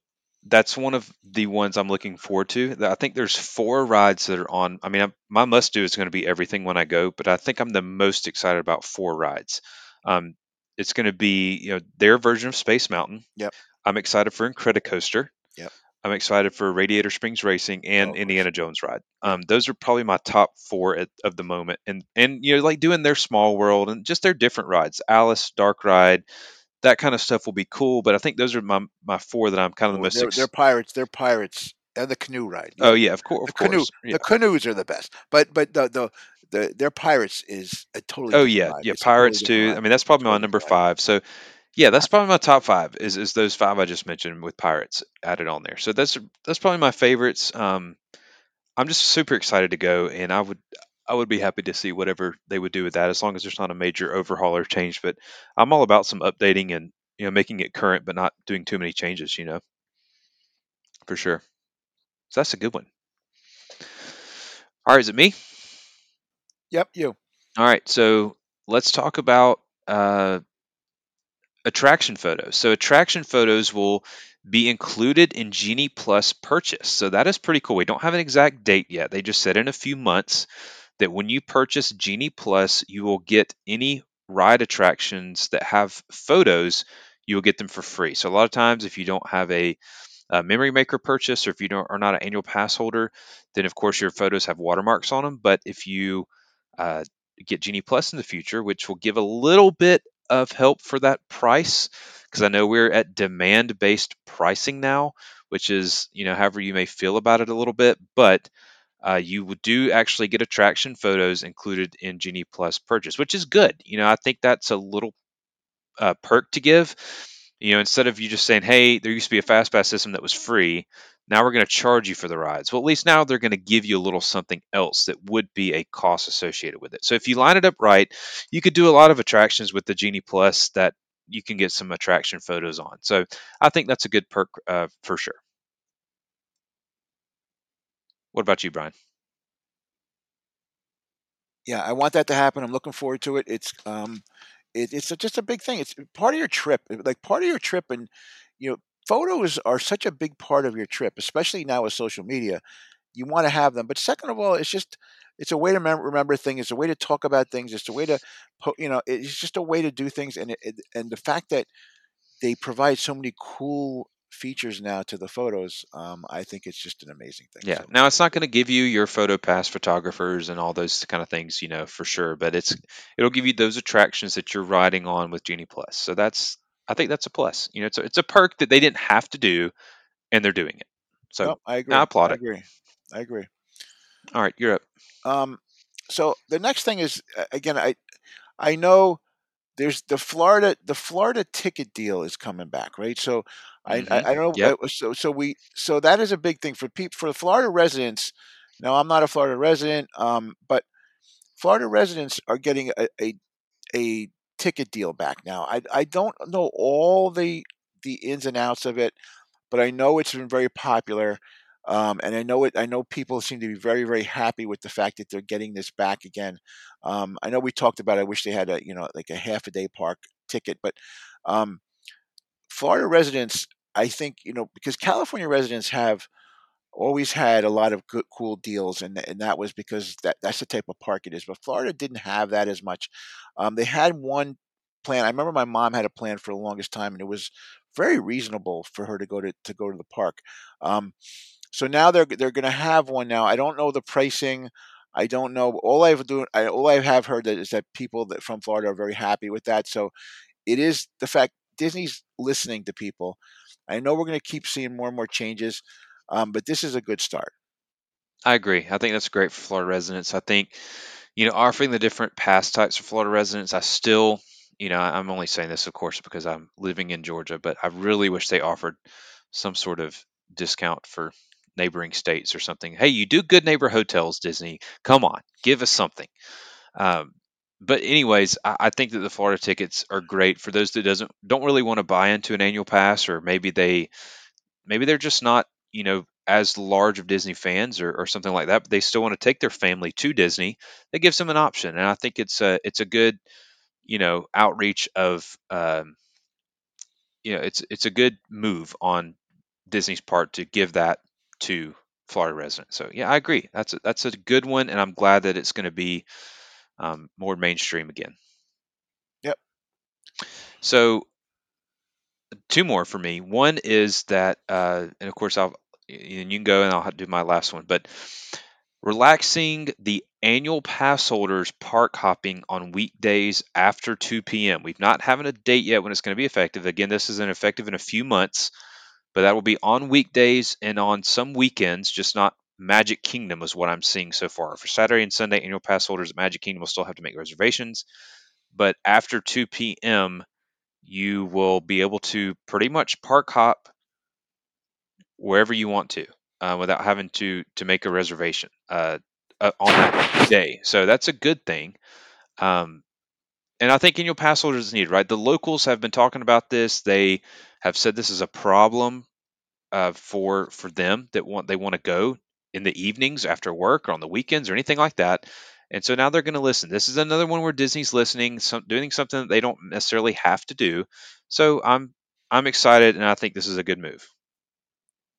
That's one of the ones I'm looking forward to. I think there's four rides that are on. I mean, I'm, my must do is going to be everything when I go, but I think I'm the most excited about four rides. Um, it's going to be you know their version of Space Mountain. Yep. I'm excited for Incredicoaster. Yep. I'm excited for Radiator Springs Racing Oh, and course. Indiana Jones ride. Um, those are probably my top four at, of the moment, and and you know like doing their Small World and just their different rides. Alice Dark Ride, that kind of stuff will be cool. But I think those are my my four that I'm kind of the most. they're, ex- they're pirates. They're pirates. And the canoe ride. oh yeah, of course, the of canoe. course. Yeah. The canoes are the best. But but the the, the their pirates is a totally. Oh yeah, ride. yeah. It's a totally Pirates too. ride. I mean, that's probably my number five. So yeah, that's probably my top five. Is is those five I just mentioned with Pirates added on there. So that's that's probably my favorites. Um, I'm just super excited to go, and I would I would be happy to see whatever they would do with that, as long as there's not a major overhaul or change. But I'm all about some updating and you know making it current, but not doing too many changes. You know, for sure. So that's a good one. All right, is it me? Yep. You. All right, so let's talk about uh, attraction photos. So attraction photos will be included in Genie Plus purchase. So that is pretty cool. We don't have an exact date yet. They just said in a few months that when you purchase Genie Plus, you will get any ride attractions that have photos, you will get them for free. So a lot of times if you don't have a, memory maker purchase or if you don't are not an annual pass holder, then of course your photos have watermarks on them. But if you uh, get Genie Plus in the future, which will give a little bit of help for that price because I know we're at demand based pricing now, which is, you know, however you may feel about it a little bit, but uh, you do actually get attraction photos included in Genie Plus purchase, which is good. You know, I think that's a little uh, perk to give. You know, instead of you just saying, hey, there used to be a fast pass system that was free. Now we're going to charge you for the rides. Well, at least now they're going to give you a little something else that would be a cost associated with it. So if you line it up right, you could do a lot of attractions with the Genie Plus that you can get some attraction photos on. So I think that's a good perk uh, for sure. What about you, Bryan? Yeah, I want that to happen. I'm looking forward to it. It's um, it, it's a, just a big thing. It's part of your trip. Like part of your trip, and you know, photos are such a big part of your trip, especially now with social media. You want to have them, but second of all, it's just it's a way to remember, remember things. It's a way to talk about things. It's a way to, you know, it's just a way to do things. And it, and the fact that they provide so many cool features now to the photos, um, I think it's just an amazing thing. Yeah. So Now it's not going to give you your photo pass photographers and all those kind of things, you know, for sure. But it's it'll give you those attractions that you're riding on with Genie Plus. So that's I think that's a plus. You know, it's a, it's a perk that they didn't have to do, and they're doing it. So no, I agree. I applaud it. agree. I agree. All right, you're up. Um, so the next thing is again, I I know there's the Florida the Florida ticket deal is coming back, right? So I Mhm. I, I don't know. Yep. So so we so that is a big thing for people for the Florida residents. Now I'm not a Florida resident, um, but Florida residents are getting a, a a ticket deal back now. I I don't know all the the ins and outs of it, but I know it's been very popular. Um, and I know it. I know people seem to be very, very happy with the fact that they're getting this back again. Um, I know we talked about. I wish they had a you know like a half a day park ticket, but um, Florida residents, I think you know because California residents have always had a lot of good, cool deals, and and that was because that that's the type of park it is. But Florida didn't have that as much. Um, they had one plan. I remember my mom had a plan for the longest time, and it was very reasonable for her to go to to go to the park. Um, so now they're they're going to have one now. I don't know the pricing. I don't know. All I've do I, all I have heard that is that people that from Florida are very happy with that. So it is the fact Disney's listening to people. I know we're going to keep seeing more and more changes. Um, but this is a good start. I agree. I think that's great for Florida residents. I think, you know, offering the different pass types for Florida residents, I still, you know, I'm only saying this, of course, because I'm living in Georgia, but I really wish they offered some sort of discount for neighboring states or something. Hey, you do good neighbor hotels, Disney. Come on, give us something. Um, but anyways, I, I think that the Florida tickets are great for those that doesn't don't really want to buy into an annual pass, or maybe they maybe they're just not you know as large of Disney fans or, or something like that, but they still want to take their family to Disney. That gives them an option, and I think it's a it's a good you know outreach of um, you know it's it's a good move on Disney's part to give that to Florida residents. So yeah, I agree. That's a, that's a good one, and I'm glad that it's going to be um, more mainstream again. Yep. So two more for me. One is that, uh, and of course, I'll and you can go and I'll do my last one, but relaxing the annual pass holders park hopping on weekdays after 2 p.m. We've not having a date yet when it's going to be effective. Again, this isn't effective in a few months, but that will be on weekdays and on some weekends, just not Magic Kingdom is what I'm seeing so far. For Saturday and Sunday, annual pass holders at Magic Kingdom will still have to make reservations, but after 2 p.m., you will be able to pretty much park hop wherever you want to uh, without having to to make a reservation uh, uh, on that day. So that's a good thing. Um, and I think annual pass holders is needed, right? The locals have been talking about this. They have said this is a problem uh, for for them that want they want to go in the evenings after work or on the weekends or anything like that. And so now they're going to listen. This is another one where Disney's listening, some, doing something that they don't necessarily have to do. So I'm I'm excited, and I think this is a good move.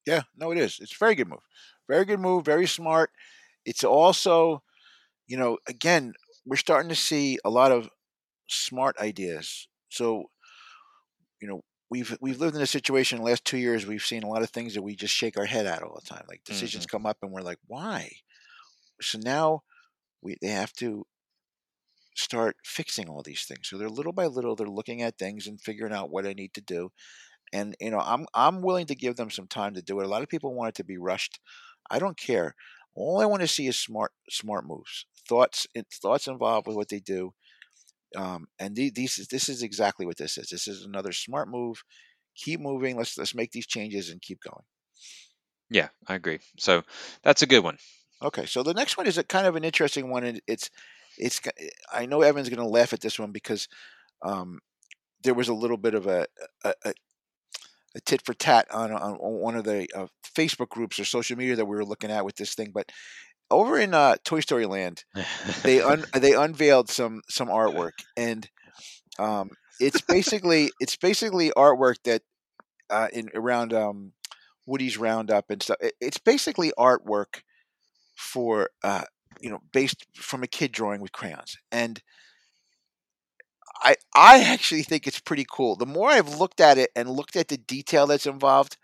Yeah, no, it is. It's a very good move. Very good move. Very smart. It's also, you know, again, we're starting to see a lot of smart ideas. So, you know, we've we've lived in a situation in the last two years. We've seen a lot of things that we just shake our head at all the time. Like decisions Mm-hmm. come up, and we're like, why? So now we they have to start fixing all these things. So they're little by little, they're looking at things and figuring out what I need to do. And you know, I'm I'm willing to give them some time to do it. A lot of people want it to be rushed. I don't care. All I want to see is smart smart moves, thoughts thoughts involved with what they do. Um, and the- these is- this is exactly what this is. This is another smart move. Keep moving. Let's let's make these changes and keep going. Yeah, I agree. So that's a good one. Okay, so the next one is a kind of an interesting one, and it's it's. I know Evan's going to laugh at this one because um, there was a little bit of a a, a, a tit for tat on on one of the uh, Facebook groups or social media that we were looking at with this thing. But over in uh, Toy Story Land, they un, they unveiled some some artwork, and um, it's basically it's basically artwork that uh, in around um, Woody's Roundup and stuff. It, it's basically artwork for uh, you know based from a kid drawing with crayons, and I I actually think it's pretty cool. The more I've looked at it and looked at the detail that's involved,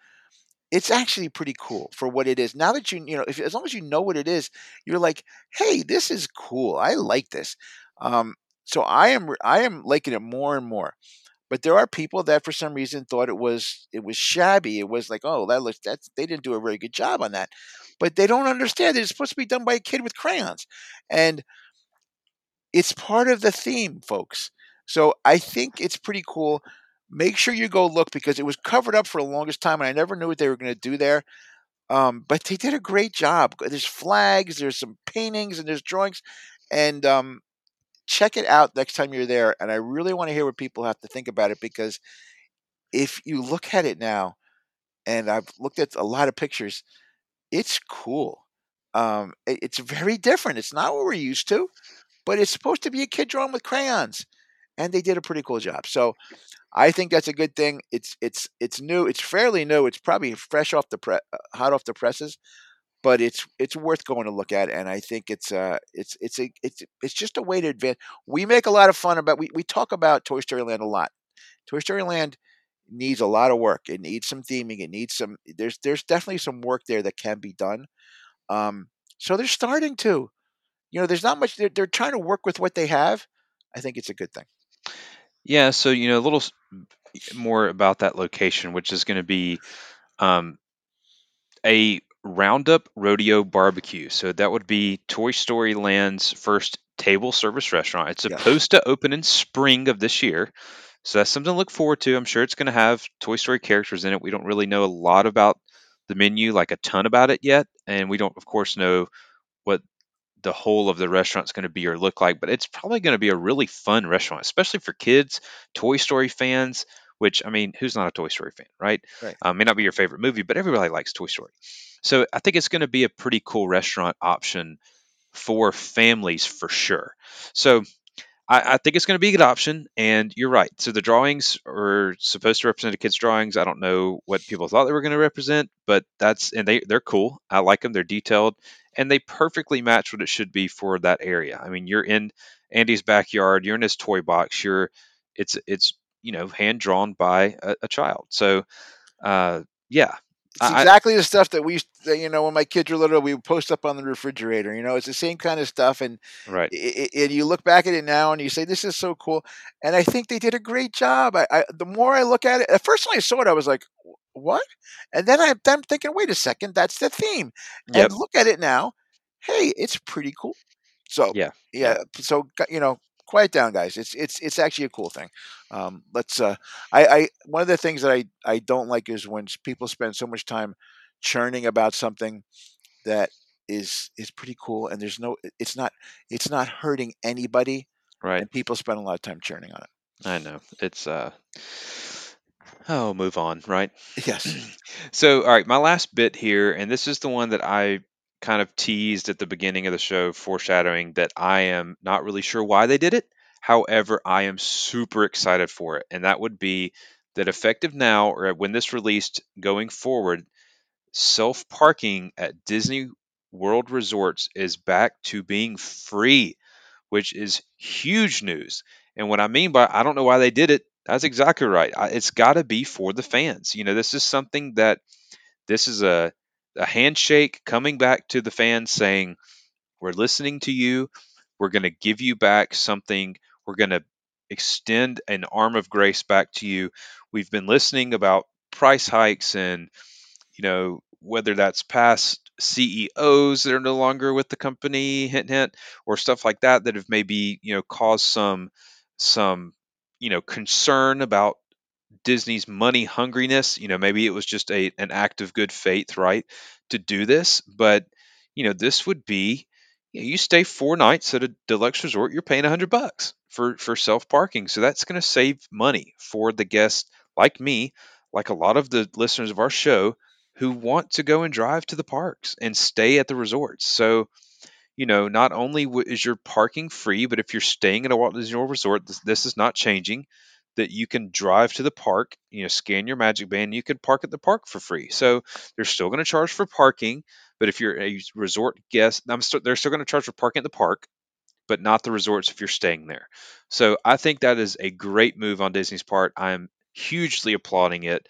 it's actually pretty cool for what it is. Now that you you know, if as long as you know what it is, you're like, hey, this is cool. I like this. Um, so I am I am liking it more and more. But there are people that for some reason thought it was it was shabby. It was like, oh, that looks that's they didn't do a very good job on that. But they don't understand that it's supposed to be done by a kid with crayons. And it's part of the theme, folks. So I think it's pretty cool. Make sure you go look because it was covered up for the longest time, and I never knew what they were going to do there. Um, but they did a great job. There's flags, there's some paintings, and there's drawings, and um, check it out next time you're there. And I really want to hear what people have to think about it because if you look at it now, and I've looked at a lot of pictures, it's cool. Um, it, it's very different. It's not what we're used to, but it's supposed to be a kid drawing with crayons, and they did a pretty cool job. So I think that's a good thing. It's it's it's new. It's fairly new. It's probably fresh off the pre- uh, hot off the presses, but it's it's worth going to look at. And I think it's uh it's it's a it's it's just a way to advance. We make a lot of fun about we we talk about Toy Story Land a lot. Toy Story Land needs a lot of work. It needs some theming. It needs some. There's there's definitely some work there that can be done. Um, so they're starting to. You know, there's not much. They're, they're trying to work with what they have. I think it's a good thing. Yeah, so you know a little s- more about that location, which is going to be um, a Roundup Rodeo Barbecue. So that would be Toy Story Land's first table service restaurant. It's Yes. supposed to open in spring of this year. So that's something to look forward to. I'm sure it's going to have Toy Story characters in it. We don't really know a lot about the menu, like a ton about it yet. And we don't, of course, know what the whole of the restaurant's going to be or look like, but it's probably going to be a really fun restaurant, especially for kids, Toy Story fans. Which I mean, who's not a Toy Story fan, right? Right. Um, may not be your favorite movie, but everybody likes Toy Story. So I think it's going to be a pretty cool restaurant option for families for sure. So I, I think it's going to be a good option. And you're right. So the drawings are supposed to represent a kid's drawings. I don't know what people thought they were going to represent, but that's and they they're cool. I like them. They're detailed and they perfectly match what it should be for that area. I mean, you're in Andy's backyard. You're in his toy box. You're it's it's you know hand drawn by a, a child. So uh, yeah, It's I- I- exactly the stuff that we, that, you know, when my kids were little, we would post up on the refrigerator. You know, it's the same kind of stuff, and right. i- i- and you look back at it now and you say, "This is so cool." And I think they did a great job. I, I the more I look at it, at first when I saw it, I was like, "What?" And then I, I'm thinking, "Wait a second, that's the theme." Yep. And look at it now. Hey, it's pretty cool. So Yeah, yeah. So you know, quiet down, guys. It's it's it's actually a cool thing. Um, let's. Uh, I, I one of the things that I I don't like is when people spend so much time churning about something that is is pretty cool and there's no it's not it's not hurting anybody Right. and people spend a lot of time churning on it I know. It's uh oh, move on, right? yes So, all right, my last bit here, and this is the one that I kind of teased at the beginning of the show, foreshadowing that I am not really sure why they did it. However, I am super excited for it, and that would be that effective now or when this released going forward, self parking at Disney World Resorts is back to being free, which is huge news. And what I mean by I don't know why they did it, that's exactly right. It's got to be for the fans. You know, this is something that this is a a handshake coming back to the fans saying, "We're listening to you. We're going to give you back something. We're going to extend an arm of grace back to you. We've been listening about price hikes and you know whether that's past CEOs that are no longer with the company, hint hint, or stuff like that that have maybe you know caused some some you know concern about Disney's money hungriness. You know, maybe it was just a an act of good faith, right, to do this. But you know, this would be you, know, you stay four nights at a deluxe resort, you're paying hundred bucks for for self parking. So that's going to save money for the guest like me, like a lot of the listeners of our show who want to go and drive to the parks and stay at the resorts. So you know, not only is your parking free, but if you're staying at a Walt Disney World resort, this, this is not changing. That you can drive to the park, you know, scan your Magic Band, you can park at the park for free. So they're still going to charge for parking, but if you're a resort guest, I'm still, they're still going to charge for parking at the park, but not the resorts if you're staying there. So I think that is a great move on Disney's part. I'm hugely applauding it.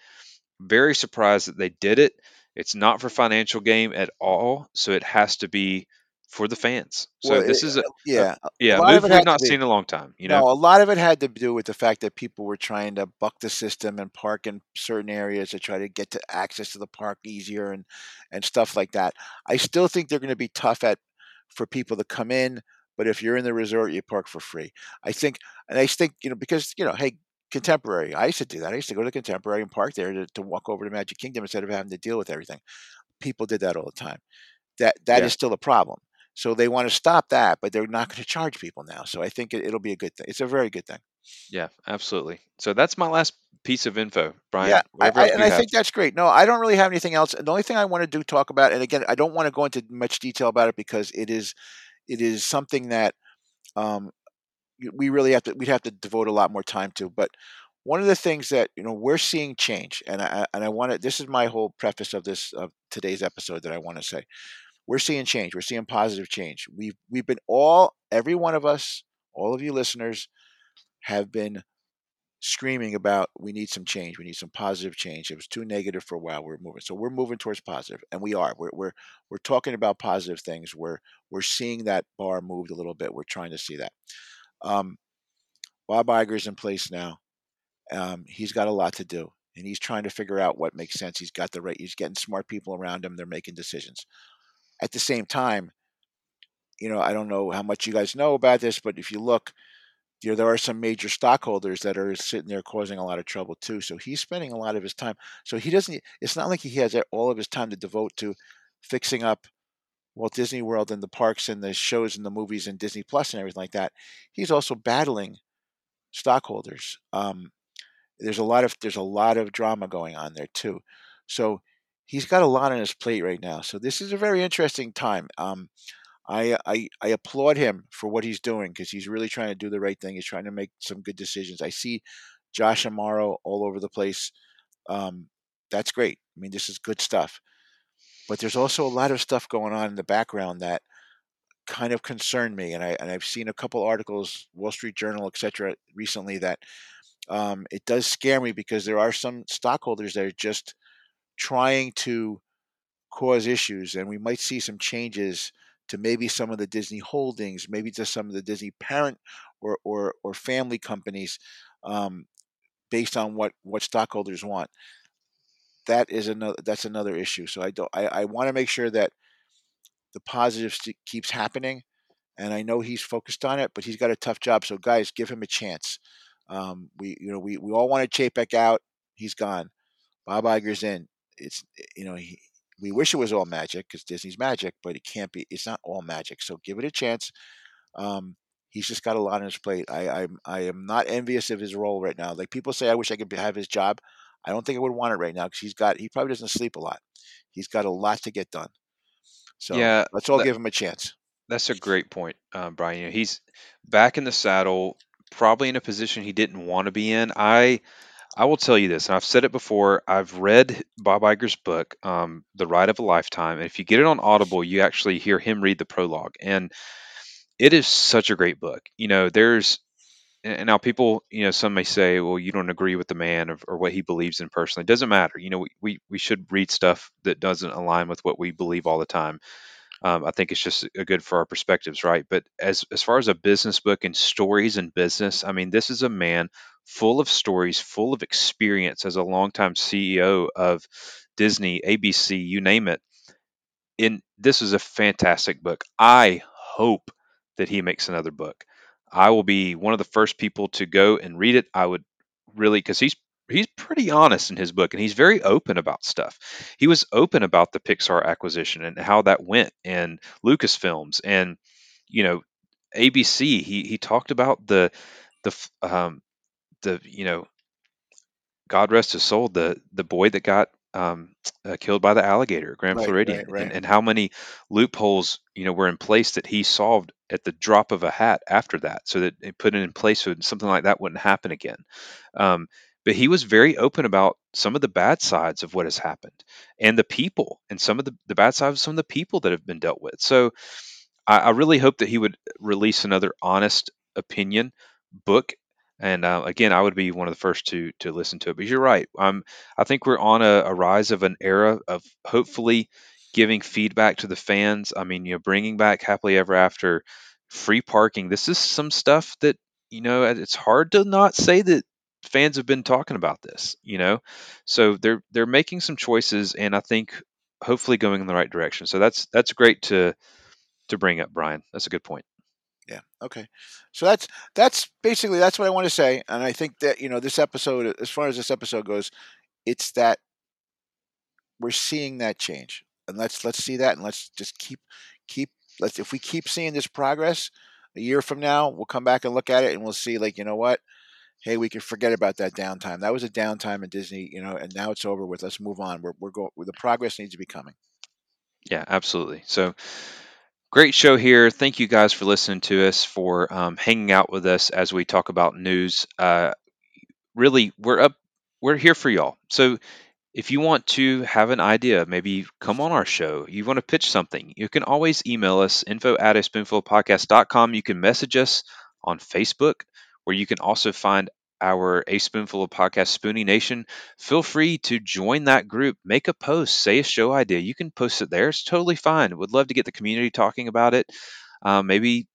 Very surprised that they did it. It's not for financial gain at all, so it has to be for the fans. So Well, this it- is uh, a yeah yeah, a move we've not be- seen in a long time. You know, no a lot of it had to do with the fact that people were trying to buck the system and park in certain areas to try to get to access to the park easier and and stuff like that i still think they're going to be tough at for people to come in but if you're in the resort you park for free i think and i think you know because you know hey contemporary i used to do that i used to go to the contemporary and park there to, to walk over to magic kingdom instead of having to deal with everything people did that all the time that that is Yeah. still a problem so they want to stop that but they're not going to charge people now so i think it, it'll be a good thing it's a very good thing Yeah, absolutely. So that's my last piece of info, Bryan. Yeah, I, I, and I have. think that's great. No, I don't really have anything else. The only thing I want to do talk about, and again, I don't want to go into much detail about it because it is, it is something that um, we really have to we'd have to devote a lot more time to. But one of the things that you know we're seeing change, and I and I want to. This is my whole preface of this of today's episode that I want to say. We're seeing change. We're seeing positive change. We've we've been all every one of us, all of you listeners, have been screaming about we need some change. We need some positive change. It was too negative for a while. We're moving, so we're moving towards positive. positive, and we are. We're we're we're talking about positive things. We're we're seeing that bar moved a little bit. We're trying to see that. Um, Bob Iger's in place now. Um, he's got a lot to do, and he's trying to figure out what makes sense. He's got the right. He's getting smart people around him. They're making decisions. At the same time, you know, I don't know how much you guys know about this, but if you look, you know, there are some major stockholders that are sitting there causing a lot of trouble too. So he's spending a lot of his time. So he doesn't. It's not like he has all of his time to devote to fixing up Walt Disney World and the parks and the shows and the movies and Disney Plus and everything like that. He's also battling stockholders. Um, there's a lot of there's a lot of drama going on there too. So he's got a lot on his plate right now. So this is a very interesting time. Um, I, I I applaud him for what he's doing because he's really trying to do the right thing. He's trying to make some good decisions. I see Josh D'Amaro all over the place. Um, that's great. I mean, this is good stuff. But there's also a lot of stuff going on in the background that kind of concern me, and I and I've seen a couple articles, Wall Street Journal, etc., recently that um, it does scare me because there are some stockholders that are just trying to cause issues, and we might see some changes to maybe some of the Disney holdings, maybe to some of the Disney parent or or, or family companies, um, based on what what stockholders want. That is another that's another issue. So I don't I, I want to make sure that the positive st- keeps happening, and I know he's focused on it, but he's got a tough job. So guys, give him a chance. Um, we you know we, we all wanted Chapek out. He's gone. Bob Iger's in. It's you know he, we wish it was all magic because Disney's magic, but it can't be. It's not all magic. So give it a chance. Um, he's just got a lot on his plate. I I'm, I am not envious of his role right now. Like people say, I wish I could have his job. I don't think I would want it right now because he's got he probably doesn't sleep a lot. He's got a lot to get done. So Yeah, let's all that, give him a chance. that's a great point, um, Bryan. You know, he's back in the saddle, probably in a position he didn't want to be in. I I will tell you this, and I've said it before. I've read Bob Iger's book, um, The Ride of a Lifetime, and if you get it on Audible, you actually hear him read the prologue, and it is such a great book. You know, there's and and now people, you know, some may say, well, you don't agree with the man or, or what he believes in personally. It doesn't matter. You know, we, we, we should read stuff that doesn't align with what we believe all the time. Um, I think it's just a good for our perspectives, right? But as as far as a business book and stories in business, I mean, this is a man full of stories, full of experience as a longtime CEO of Disney, ABC, you name it. And this is a fantastic book. I hope that he makes another book. I will be one of the first people to go and read it. I would really because he's he's pretty honest in his book and he's very open about stuff. He was open about the Pixar acquisition and how that went and Lucasfilms and you know ABC. He he talked about the the um the you know God rest his soul, the the boy that got um, uh, killed by the alligator, Grand Right, right, Floridian, and and how many loopholes you know were in place that he solved at the drop of a hat after that, so that it put it in place so something like that wouldn't happen again. Um, but he was very open about some of the bad sides of what has happened and the people and some of the, the bad sides of some of the people that have been dealt with. So I, I really hope that he would release another honest opinion book. And uh, again, I would be one of the first to to listen to it. But you're right. Um, I think we're on a, a rise of an era of hopefully giving feedback to the fans. I mean, you know, bringing back happily ever after, free parking. This is some stuff that you know. It's hard to not say that fans have been talking about this. You know, so they're they're making some choices, and I think hopefully going in the right direction. So that's that's great to to bring up, Bryan. That's a good point. Yeah. Okay. So that's that's basically that's what I want to say, and I think that you know this episode, as far as this episode goes, it's that we're seeing that change, and let's let's see that, and let's just keep keep let's if we keep seeing this progress, a year from now we'll come back and look at it, and we'll see like you know what, hey, we can forget about that downtime. That was a downtime in Disney, you know, and now it's over with. Let's move on. We're we're going. The progress needs to be coming. Yeah, absolutely. So great show here. Thank you guys for listening to us, for um, hanging out with us as we talk about news. Uh, really, we're up. We're here for y'all. So if you want to have an idea, maybe come on our show, you want to pitch something, you can always email us info at a spoonfulpodcast.com. You can message us on Facebook, where you can also find our A Spoonful of Podcast Spoonie Nation. Feel free to join that group, make a post, say a show idea. You can post it there. It's totally fine. Would love to get the community talking about it. Um, maybe,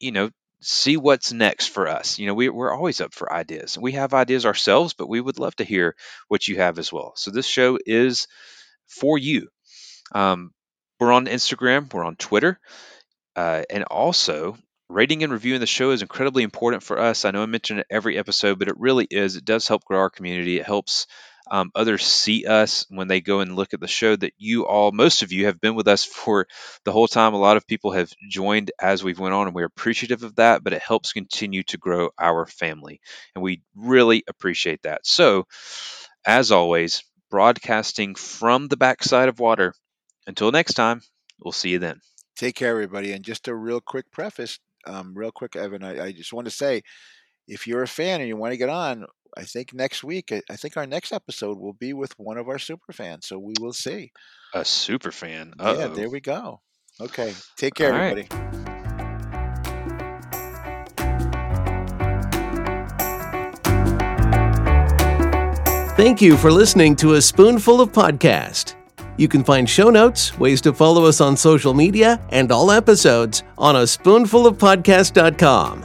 you know, see what's next for us. You know, we, we're always up for ideas. We have ideas ourselves, but we would love to hear what you have as well. So this show is for you. Um, we're on Instagram, we're on Twitter, uh, and also rating and reviewing the show is incredibly important for us. I know I mention it every episode, but it really is. It does help grow our community. It helps um, others see us when they go and look at the show that you all most of you have been with us for the whole time a lot of people have joined as we've went on and we're appreciative of that but it helps continue to grow our family and we really appreciate that so as always broadcasting from the backside of water until next time we'll see you then Take care, everybody. And just a real quick preface, um, real quick, Evan. I, I just want to say, if you're a fan and you want to get on, I think next week, I, I think our next episode will be with one of our super fans. So we will see. a super fan Yeah, Uh-oh. there we go. Okay. Take care, All right. everybody. Thank you for listening to A Spoonful of Podcast. You can find show notes, ways to follow us on social media, and all episodes on a spoonfulofpodcast.com.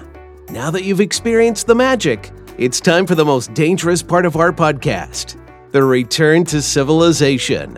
Now that you've experienced the magic, it's time for the most dangerous part of our podcast the return to civilization.